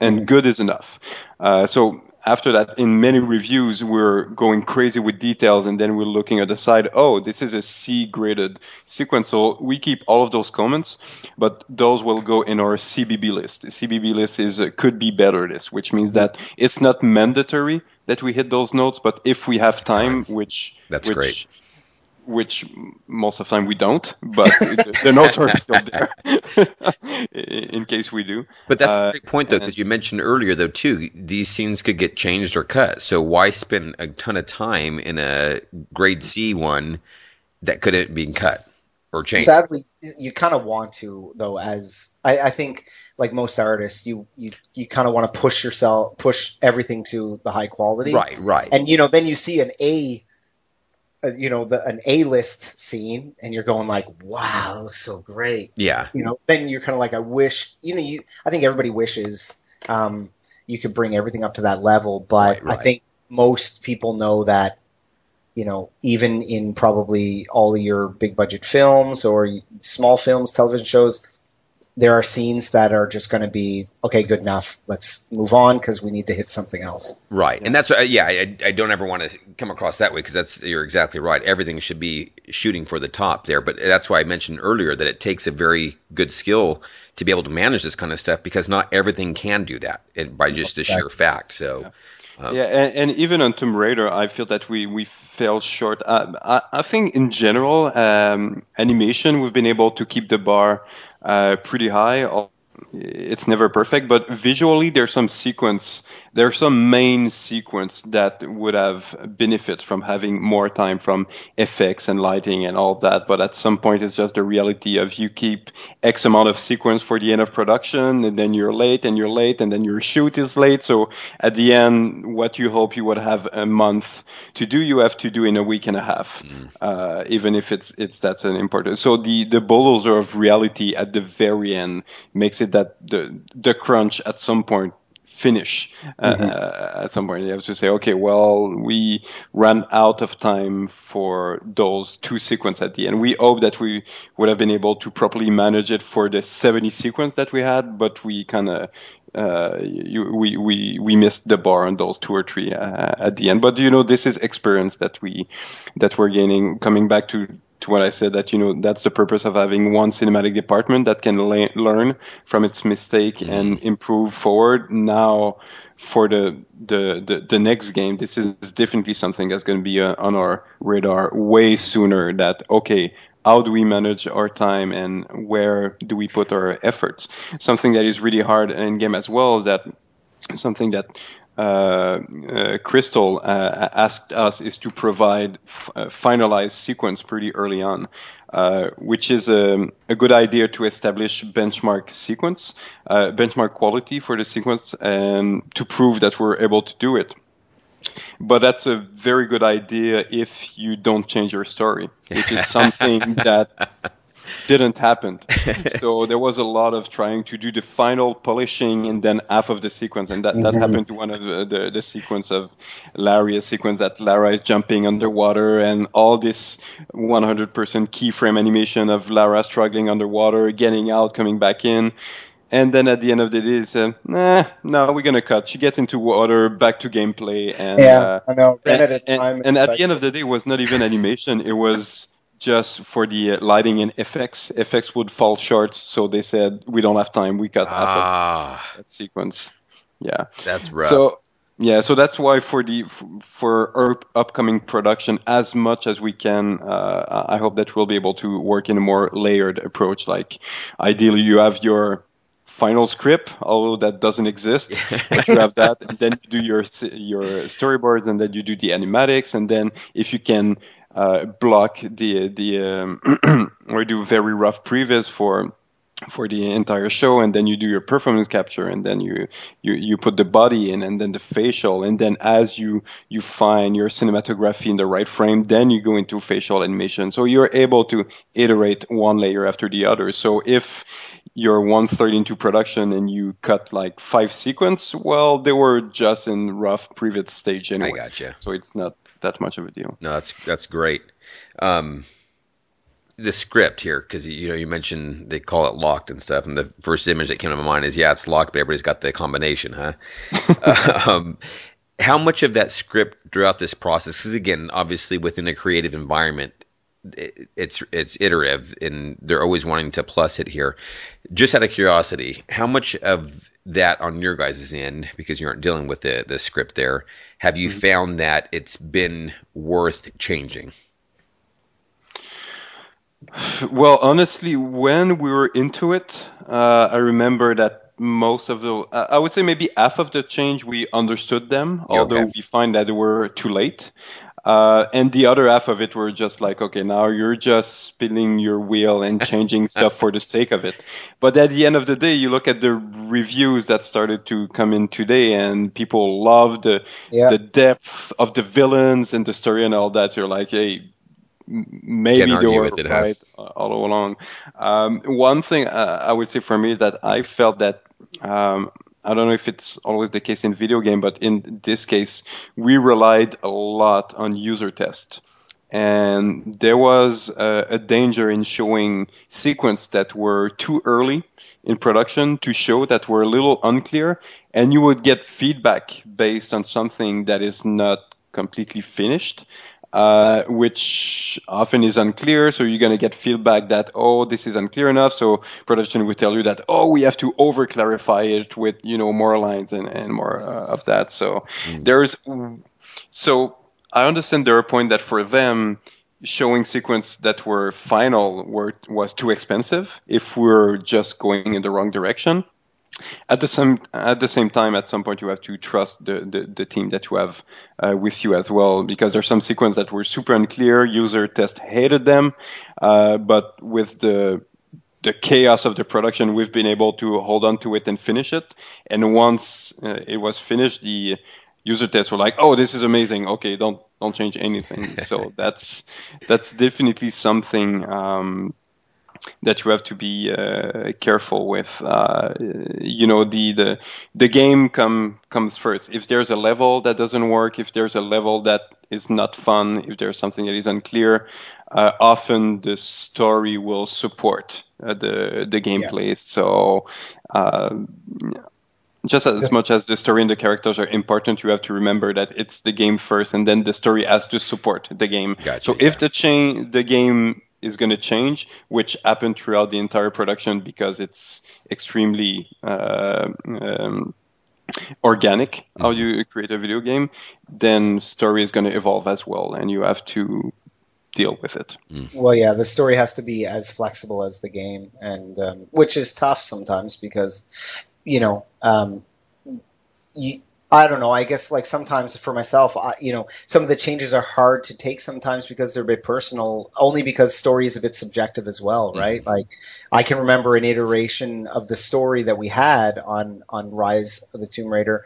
and good is enough. Uh, so after that, in many reviews, we're going crazy with details, and then we're looking at the side. Oh, this is a C graded sequence. So we keep all of those comments, but those will go in our CBB list. The CBB list is a could be better list, which means that it's not mandatory that we hit those notes, but if we have time, which That's which, great. Which most of the time we don't, but the, the notes are still there in case we do. But that's Uh, a great point, though, because you mentioned earlier, though, too, these scenes could get changed or cut. So why spend a ton of time in a grade C one that couldn't be cut or changed? Sadly, you kind of want to though. As I, I think, like most artists, you you you kind of want to push yourself, push everything to the high quality. Right, right. and you know then you see an a uh, you know the an a list scene and you're going like wow that looks so great yeah, you know then you're kind of like i wish you know you i think everybody wishes um, you could bring everything up to that level but Right, right. i think most people know that you know even in probably all your big budget films or small films television shows there are scenes that are just going to be okay good enough let's move on because we need to hit something else right. And that's what, yeah, I, I don't ever want to come across that way because that's, you're exactly right. Everything should be shooting for the top there. But that's why I mentioned earlier that it takes a very good skill to be able to manage this kind of stuff because not everything can do that and by just the sheer fact. So, Um, yeah, and, and even on Tomb Raider, I feel that we we fell short. Uh, I, I think in general, um, animation we've been able to keep the bar uh, pretty high. It's never perfect, but visually there's some sequence, there's some main sequence that would have benefit from having more time from effects and lighting and all that. But at some point, it's just the reality of you keep X amount of sequence for the end of production, and then you're late, and you're late, and then your shoot is late. So at the end, what you hope you would have a month to do, you have to do in a week and a half, uh, even if it's it's that's an important. So the the bulldozer of reality at the very end makes it that the the crunch at some point finish uh, at some point. You have to say okay well we ran out of time for those two sequence at the end. We hope that we would have been able to properly manage it for the 70 sequence that we had but we kind of uh, you, we, we we missed the bar on those two or three uh, at the end but you know this is experience that we that we're gaining coming back to to what I said that you know that's the purpose of having one cinematic department that can la- learn from its mistake and improve forward. Now, for the, the the the next game, this is definitely something that's going to be uh, on our radar way sooner. That okay. How do we manage our time and where do we put our efforts? Something that is really hard in game as well is that something that uh, uh, Crystal uh, asked us is to provide f- a finalized sequence pretty early on. uh, which is a, a, good idea to establish benchmark sequence, uh, benchmark quality for the sequence, and to prove that we're able to do it. But that's a very good idea if you don't change your story, which is something that didn't happen. so there was a lot of trying to do the final polishing and then half of the sequence, and that, mm-hmm. that happened to one of the, the, the sequence of Larry, a sequence that Lara is jumping underwater, and all this 100% keyframe animation of Lara struggling underwater, getting out, coming back in. And then at the end of the day, they said, "Nah, no, we're gonna cut." She gets into water, back to gameplay, and yeah, uh, I know. And, at, and, and at the end of the day, it was not even animation; it was just for the lighting and effects. Effects would fall short, so they said we don't have time. We cut ah. half of that sequence. Yeah, that's rough. So yeah, so that's why for the for our upcoming production, as much as we can, uh, I hope that we'll be able to work in a more layered approach. Like ideally, you have your final script, although that doesn't exist. but you have that, and then you do your your storyboards, and then you do the animatics, and then if you can uh, block the the um, or do very rough previs for for the entire show and then you do your performance capture and then you, you you put the body in and then the facial and then as you you find your cinematography in the right frame then you go into facial animation so you're able to iterate one layer after the other so if you're one third into production and you cut like five sequence well they were just in rough previs stage anyway I gotcha. so it's not that much of a deal. No, that's that's great. Um, the script here, because you know you mentioned they call it locked and stuff, and the first image that came to my mind is yeah, it's locked, but everybody's got the combination, huh? um, how much of that script throughout this process? Because again, obviously within a creative environment, it, it's it's iterative, and they're always wanting to plus it here. Just out of curiosity, how much of that on your guys' end, because you aren't dealing with the the script there, have you mm-hmm. found that it's been worth changing? Well, honestly, when we were into it, uh, I remember that most of the, I would say maybe half of the change we understood them, although okay. we find that were too late. Uh, and the other half of it were just like, okay, now you're just spinning your wheel and changing stuff for the sake of it. But at the end of the day, you look at the reviews that started to come in today, and people love the yeah. the depth of the villains and the story and all that. So you're like, hey, maybe they were right all along. Um, one thing uh, I would say for me that I felt that um, I don't know if it's always the case in video game, but in this case, we relied a lot on user test. And there was a, a danger in showing sequence that were too early in production to show that were a little unclear, and you would get feedback based on something that is not completely finished uh, which often is unclear. So you're going to get feedback that, oh, this is unclear enough. So production will tell you that, oh, we have to over clarify it with, you know, more lines and, and more uh, of that. So mm. there's, so I understand their point that for them, showing sequence that were final were was too expensive if we're just going in the wrong direction at the same at the same time at some point you have to trust the the, the team that you have uh, with you as well because there's some sequences that were super unclear user test hated them uh, but with the the chaos of the production we've been able to hold on to it and finish it. And once uh, it was finished the user tests were like oh this is amazing. Okay don't don't change anything. So that's that's definitely something um, that you have to be uh, careful with. Uh, you know, the, the the game come comes first. If there's a level that doesn't work, if there's a level that is not fun, if there's something that is unclear, uh, often the story will support uh, the the gameplay. Yeah. So. Uh, just as much as the story and the characters are important, you have to remember that it's the game first, and then the story has to support the game. Gotcha, so yeah. if the chain, the game is going to change, which happened throughout the entire production because it's extremely uh, um, organic mm-hmm. how you create a video game. Then story is going to evolve as well, and you have to deal with it. Mm. Well, yeah, the story has to be as flexible as the game, and um, which is tough sometimes because you know um, you I don't know. I guess like sometimes for myself, I, you know, some of the changes are hard to take sometimes because they're a bit personal. Only because story is a bit subjective as well, mm-hmm. right? Mm-hmm. Like I can remember an iteration of the story that we had on on Rise of the Tomb Raider,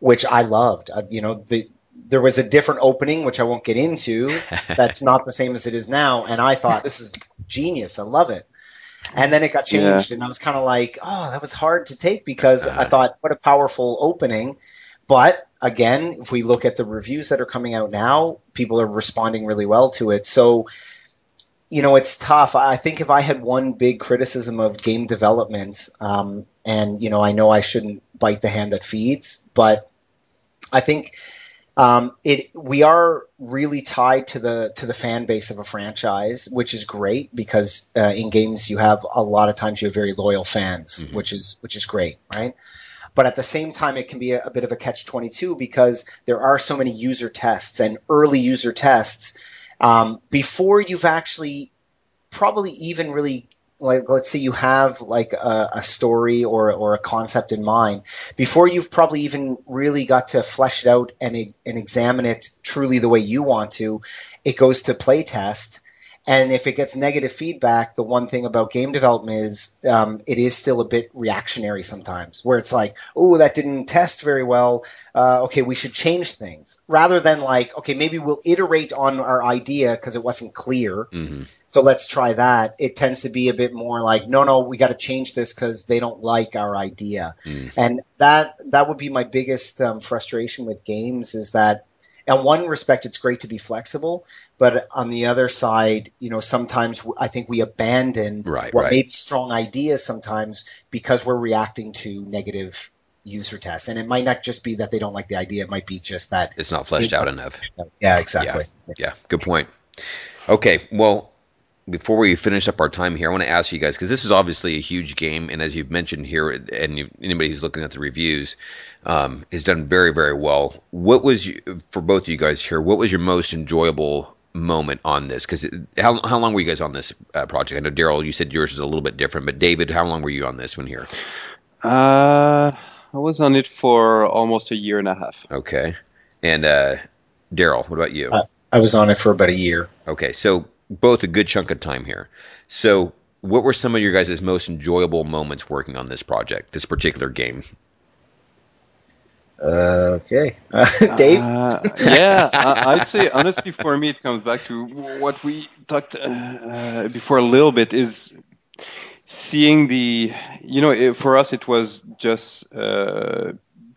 which I loved. Uh, you know, the there was a different opening, which I won't get into. That's not the same as it is now, and I thought this is genius. I love it. And then it got changed, yeah. and I was kind of like, oh, that was hard to take because uh, I thought, what a powerful opening but again, if we look at the reviews that are coming out now, people are responding really well to it. So, you know, it's tough. I think if I had one big criticism of game development, um, and you know, I know I shouldn't bite the hand that feeds, but I think um, it we are really tied to the to the fan base of a franchise, which is great because uh, in games you have a lot of times you have very loyal fans, mm-hmm. which is which is great, right? But at the same time, it can be a, a bit of a catch 22 because there are so many user tests and early user tests um, before you've actually probably even really like let's say you have like a, a, story or or a concept in mind before you've probably even really got to flesh it out and and examine it truly the way you want to it goes to playtest and if it gets negative feedback, the one thing about game development is um, it is still a bit reactionary sometimes, where it's like, oh, that didn't test very well. Uh, okay, we should change things. Rather than like, okay, maybe we'll iterate on our idea because it wasn't clear. Mm-hmm. So let's try that. It tends to be a bit more like, no, no, we got to change this because they don't like our idea. Mm. And that that would be my biggest um, frustration with games is that in one respect, it's great to be flexible, but on the other side, you know, sometimes I think we abandon right, what right. may be strong ideas sometimes because we're reacting to negative user tests. And it might not just be that they don't like the idea; it might be just that it's not fleshed out enough. Yeah, exactly. Yeah, yeah. good point. Okay, well, before we finish up our time here, I want to ask you guys because this is obviously a huge game, and as you've mentioned here, and you, anybody who's looking at the reviews um, has done very, very well. What was you, for both of you guys here? What was your most enjoyable moment on this? Because how how long were you guys on this uh, project? I know Darryl, you said yours is a little bit different, but David, how long were you on this one here? Uh, I was on it for almost a year and a half. Okay, and uh, Darryl, what about you? Uh, I was on it for about a year. Okay, so both a good chunk of time here. So, what were some of your guys' most enjoyable moments working on this project, this particular game? Uh, okay, uh, Dave. Uh, yeah, I, would say honestly, for me, it comes back to what we talked uh, uh, before a little bit is seeing the. You know, it, for us, it was just uh,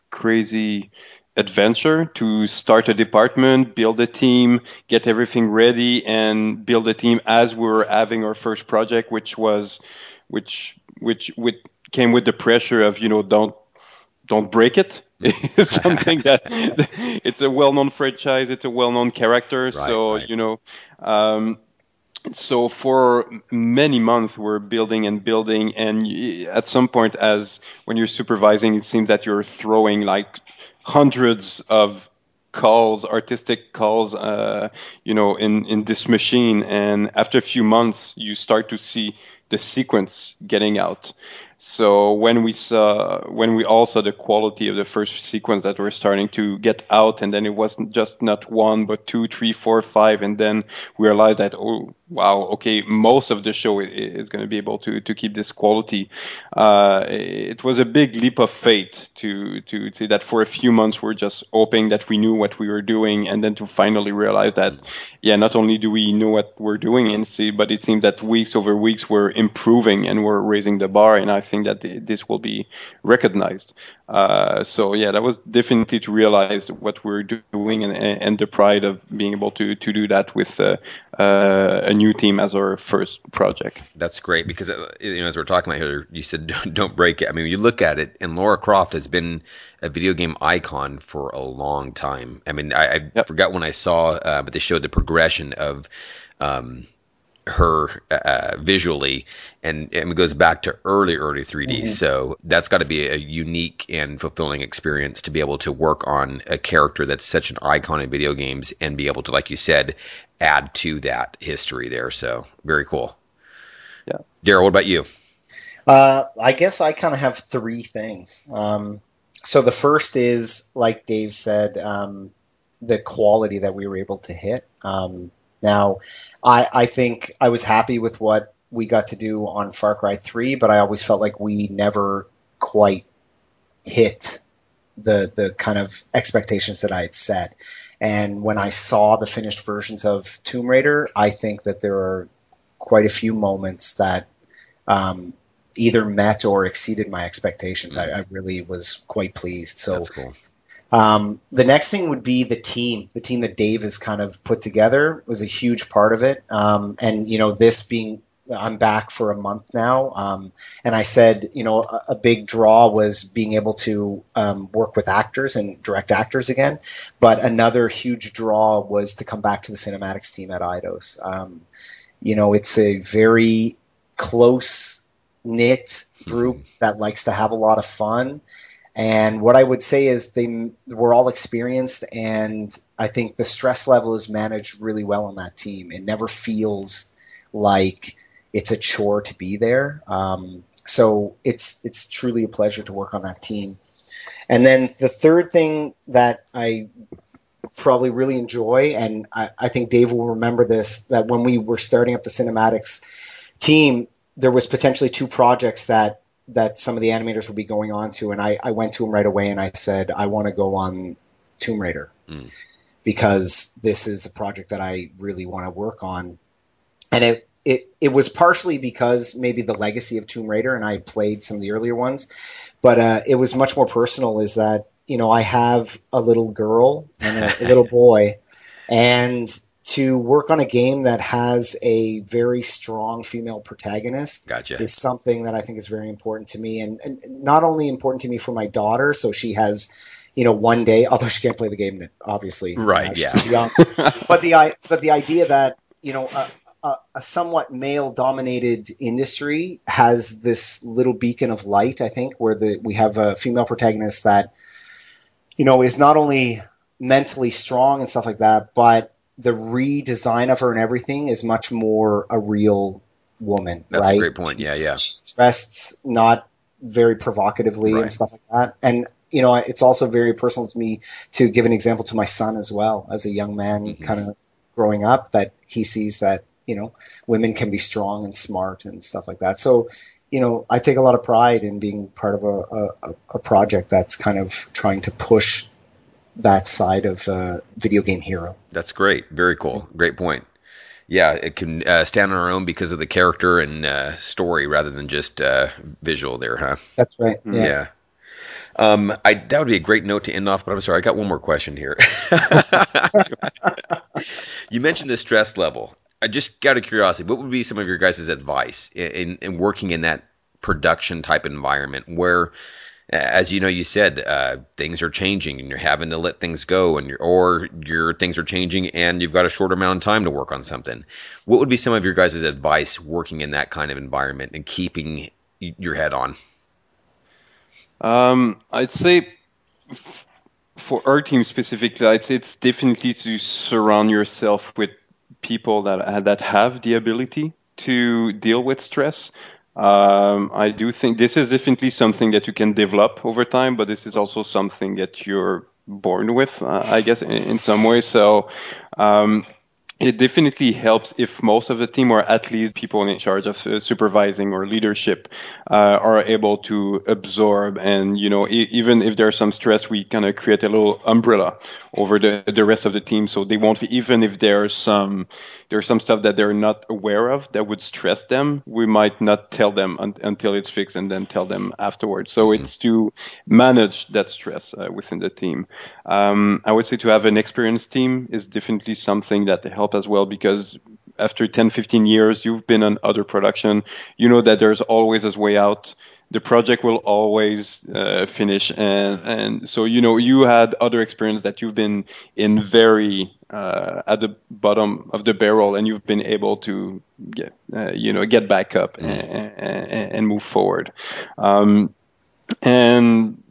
crazy adventure to start a department, build a team, get everything ready, and build a team as we were having our first project, which was, which which with came with the pressure of you know don't don't break it. it's something that it's a well-known franchise. It's a well-known character. Right, so right. you know. Um, so for many months we're building and building and at some point as when you're supervising it seems that you're throwing like hundreds of calls, artistic calls, uh, you know, in, in this machine. And after a few months, you start to see the sequence getting out. So when we saw, when we all saw the quality of the first sequence that were starting to get out, and then it wasn't just not one, but two, three, four, five, and then we realized that oh wow, okay, most of the show is going to be able to to keep this quality. Uh, it was a big leap of faith to to say that for a few months we're just hoping that we knew what we were doing, and then to finally realize that yeah, not only do we know what we're doing and see, but it seems that weeks over weeks we're improving and we're raising the bar, and I think that this will be recognized. Uh, so yeah, that was definitely to realize what we're doing and, and the pride of being able to to do that with uh, uh, a new team as our first project. That's great because uh, you know as we're talking about here, you said don't, don't break it. I mean, you look at it, and Lara Croft has been a video game icon for a long time. I mean, I, I yep. forgot when I saw, uh, but they showed the progression of. Um, her uh, visually, and, and, it goes back to early, early 3D. Mm-hmm. So that's got to be a unique and fulfilling experience to be able to work on a character that's such an icon in video games and be able to, like you said, add to that history there. So very cool. Yeah. Darryl, what about you? Uh, I guess I kind of have three things. Um, so the first is, like Dave said, um, the quality that we were able to hit. Um, now, I, I think I was happy with what we got to do on Far Cry 3, but I always felt like we never quite hit the the kind of expectations that I had set. And when I saw the finished versions of Tomb Raider, I think that there are quite a few moments that um, either met or exceeded my expectations. I, I, really was quite pleased. So cool. Um, the next thing would be the team. The team that Dave has kind of put together was a huge part of it. Um, and you know, this being I'm back for a month now. Um, and I said, you know, a, a, big draw was being able to um, work with actors and direct actors again. But another huge draw was to come back to the cinematics team at Eidos. Um, you know, it's a very close knit group mm-hmm. that likes to have a lot of fun. And what I would say is they were all experienced, and I think the stress level is managed really well on that team. It never feels like it's a chore to be there. Um, so it's it's truly a pleasure to work on that team. And then the third thing that I probably really enjoy, and I, I think Dave will remember this, that when we were starting up the cinematics team, there was potentially two projects that that some of the animators would be going on to, and I, I went to him right away and I said, I want to go on Tomb Raider mm. because this is a project that I really want to work on. And it it it was partially because maybe the legacy of Tomb Raider, and I played some of the earlier ones, but uh, it was much more personal. Is that you know I have a little girl and a, a little boy, and to work on a game that has a very strong female protagonist gotcha. is something that I think is very important to me, and, and not only important to me for my daughter, so she has you know, one day, although she can't play the game, obviously, right? Uh, yeah. but the but the idea that you know, uh, a, a somewhat male dominated industry has this little beacon of light, I think, where the we have a female protagonist that, you know, is not only mentally strong and stuff like that, but the redesign of her and everything is much more a real woman. That's right? a great point. Yeah, yeah. She's dressed not very provocatively right. and stuff like that. And you know, it's also very personal to me to give an example to my son as well as a young man, mm-hmm. kind of growing up, that he sees that you know women can be strong and smart and stuff like that. So you know I take a lot of pride in being part of a, a, a project that's kind of trying to push that side of uh, video game hero. That's great. Very cool. Great point. Yeah, it can uh, stand on our own because of the character and uh, story rather than just uh, visual there, huh? That's right. Yeah. yeah. Um, I, that would be a great note to end off, but I'm sorry, I got one more question here. you mentioned the stress level. I just out of curiosity, what would be some of your guys' advice in, in working in that production type environment where, as you know, you said uh, things are changing and you're having to let things go, and or your things are changing and you've got a short amount of time to work on something. What would be some of your guys' advice working in that kind of environment and keeping your head on? Um, I'd say. F- for our team specifically, I'd say it's definitely to surround yourself with people that that have the ability to deal with stress. Um, I do think this is definitely something that you can develop over time, but this is also something that you're born with, uh, I guess, in, in, some way. So um, it definitely helps if most of the team or at least people in charge of uh, supervising or leadership uh, are able to absorb. And you know e- even if there's some stress we kind of create a little umbrella over the the rest of the team. So they won't even if there's some there's some stuff that they're not aware of that would stress them we might not tell them un- until it's fixed and then tell them afterwards. So mm-hmm. it's to manage that stress uh, within the team. Um, i would say to have an experienced team is definitely something that helps help as well because after 10 15 years you've been on other production. You know that there's always a way out. The project will always uh, finish and and so you know you had other experience that you've been in very uh, at the bottom of the barrel and you've been able to get uh, you know get back up and, and, and move forward. Um, and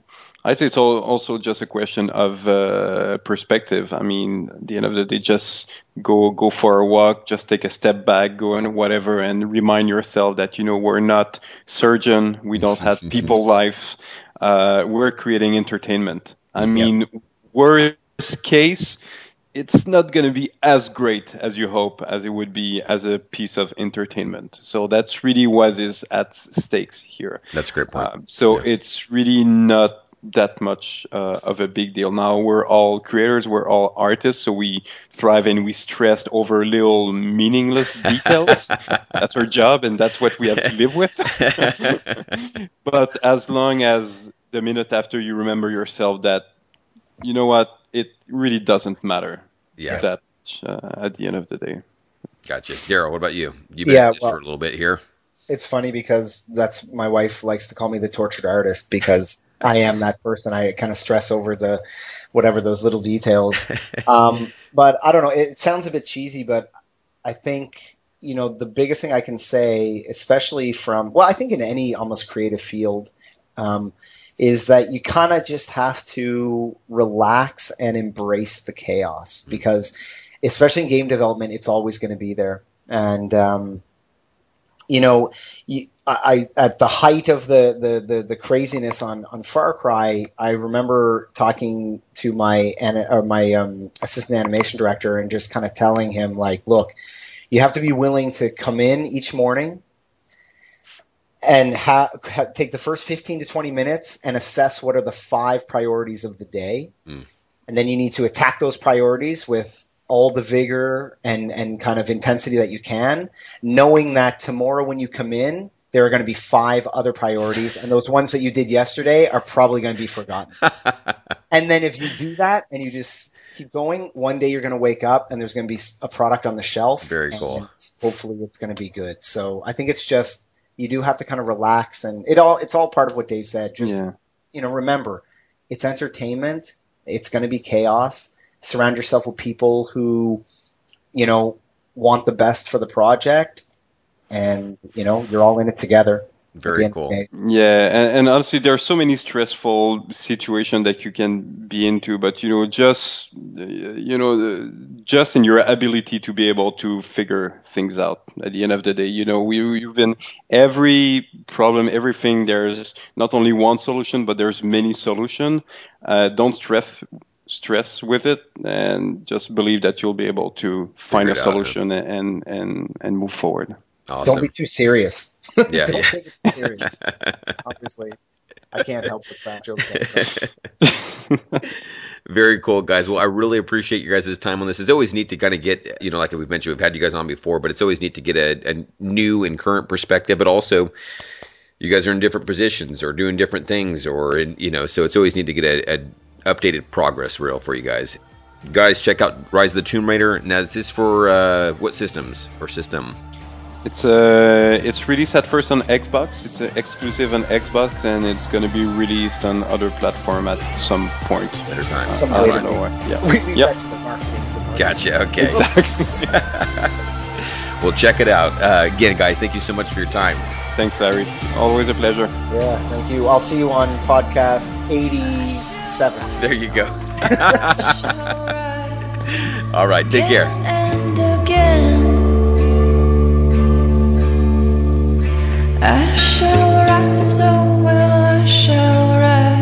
I'd say it's also just a question of uh, perspective. I mean, at the end of the day, just go go for a walk, just take a step back, go and whatever, and remind yourself that you know we're not surgeon, we don't have people life. uh, we're creating entertainment. I mean, yep. worst case, it's not going to be as great as you hope as it would be as a piece of entertainment. So that's really what is at stakes here. That's a great point. Um, so yeah. it's really not that much uh, of a big deal. Now we're all creators, we're all artists, so we thrive and we stress over little meaningless details. that's our job, and that's what we have to live with. but as long as the minute after you remember yourself that, you know what, it really doesn't matter. Yeah. That uh, at the end of the day. Gotcha, Darryl. What about you? You've been yeah, well, for a little bit here. It's funny because that's my wife likes to call me the tortured artist because I am that person. I kind of stress over the whatever those little details. Um, but I don't know. It sounds a bit cheesy, but I think you know the biggest thing I can say, especially from well, I think in any almost creative field, um, is that you kind of just have to relax and embrace the chaos mm-hmm. because, especially in game development, it's always going to be there. And um, you know, I, at the height of the, the, the, the, craziness on, on Far Cry, I remember talking to my or my um, assistant animation director and just kind of telling him like, look, you have to be willing to come in each morning and ha- ha- take the first 15 to 20 minutes and assess what are the five priorities of the day. Mm. And then you need to attack those priorities with all the vigor and, and kind of intensity that you can, knowing that tomorrow when you come in, there are going to be five other priorities, and those ones that you did yesterday are probably going to be forgotten. and then if you do that and you just keep going, one day you're going to wake up and there's going to be a product on the shelf. Very cool. Hopefully, it's going to be good. So I think it's just you do have to kind of relax, and it all it's all part of what Dave said. Just yeah. you know, remember, it's entertainment. It's going to be chaos surround yourself with people who, you know, want the best for the project, and you know, you're all in it together. Very cool. Yeah, and, and honestly, there are so many stressful situations that you can be into, but you know, just you know, just in your ability to be able to figure things out at the end of the day. You know, we you've been every problem, everything. There's not only one solution, but there's many solution. Uh, don't stress stress with it and just believe that you'll be able to find a solution and and and move forward. Awesome. Don't be too serious. Yeah, Don't yeah. take it too serious. Obviously, I can't help with that joke. Very cool, guys. Well, I really appreciate you guys' time on this. It's always neat to kind of get, you know, like we've mentioned, we've had you guys on before, but it's always neat to get a, a new and current perspective, but also you guys are in different positions or doing different things or, in, you know, so it's always neat to get a, a updated progress reel for you guys. Guys, check out Rise of the Tomb Raider. Now, this is for uh, what systems or system? It's uh, it's released at first on Xbox. It's uh, exclusive on Xbox, and it's going to be released on other platform at some point. Later time. Uh, I don't know what. Yeah. We leave yep. that to the marketing. Gotcha. Okay. Exactly. well, check it out. Uh, again, guys, thank you so much for your time. Thanks, Larry. Always a pleasure. Yeah, thank you. I'll see you on podcast 80 Seven. There you go. All right, take care. And again, I shall rise, oh, well, I shall rise.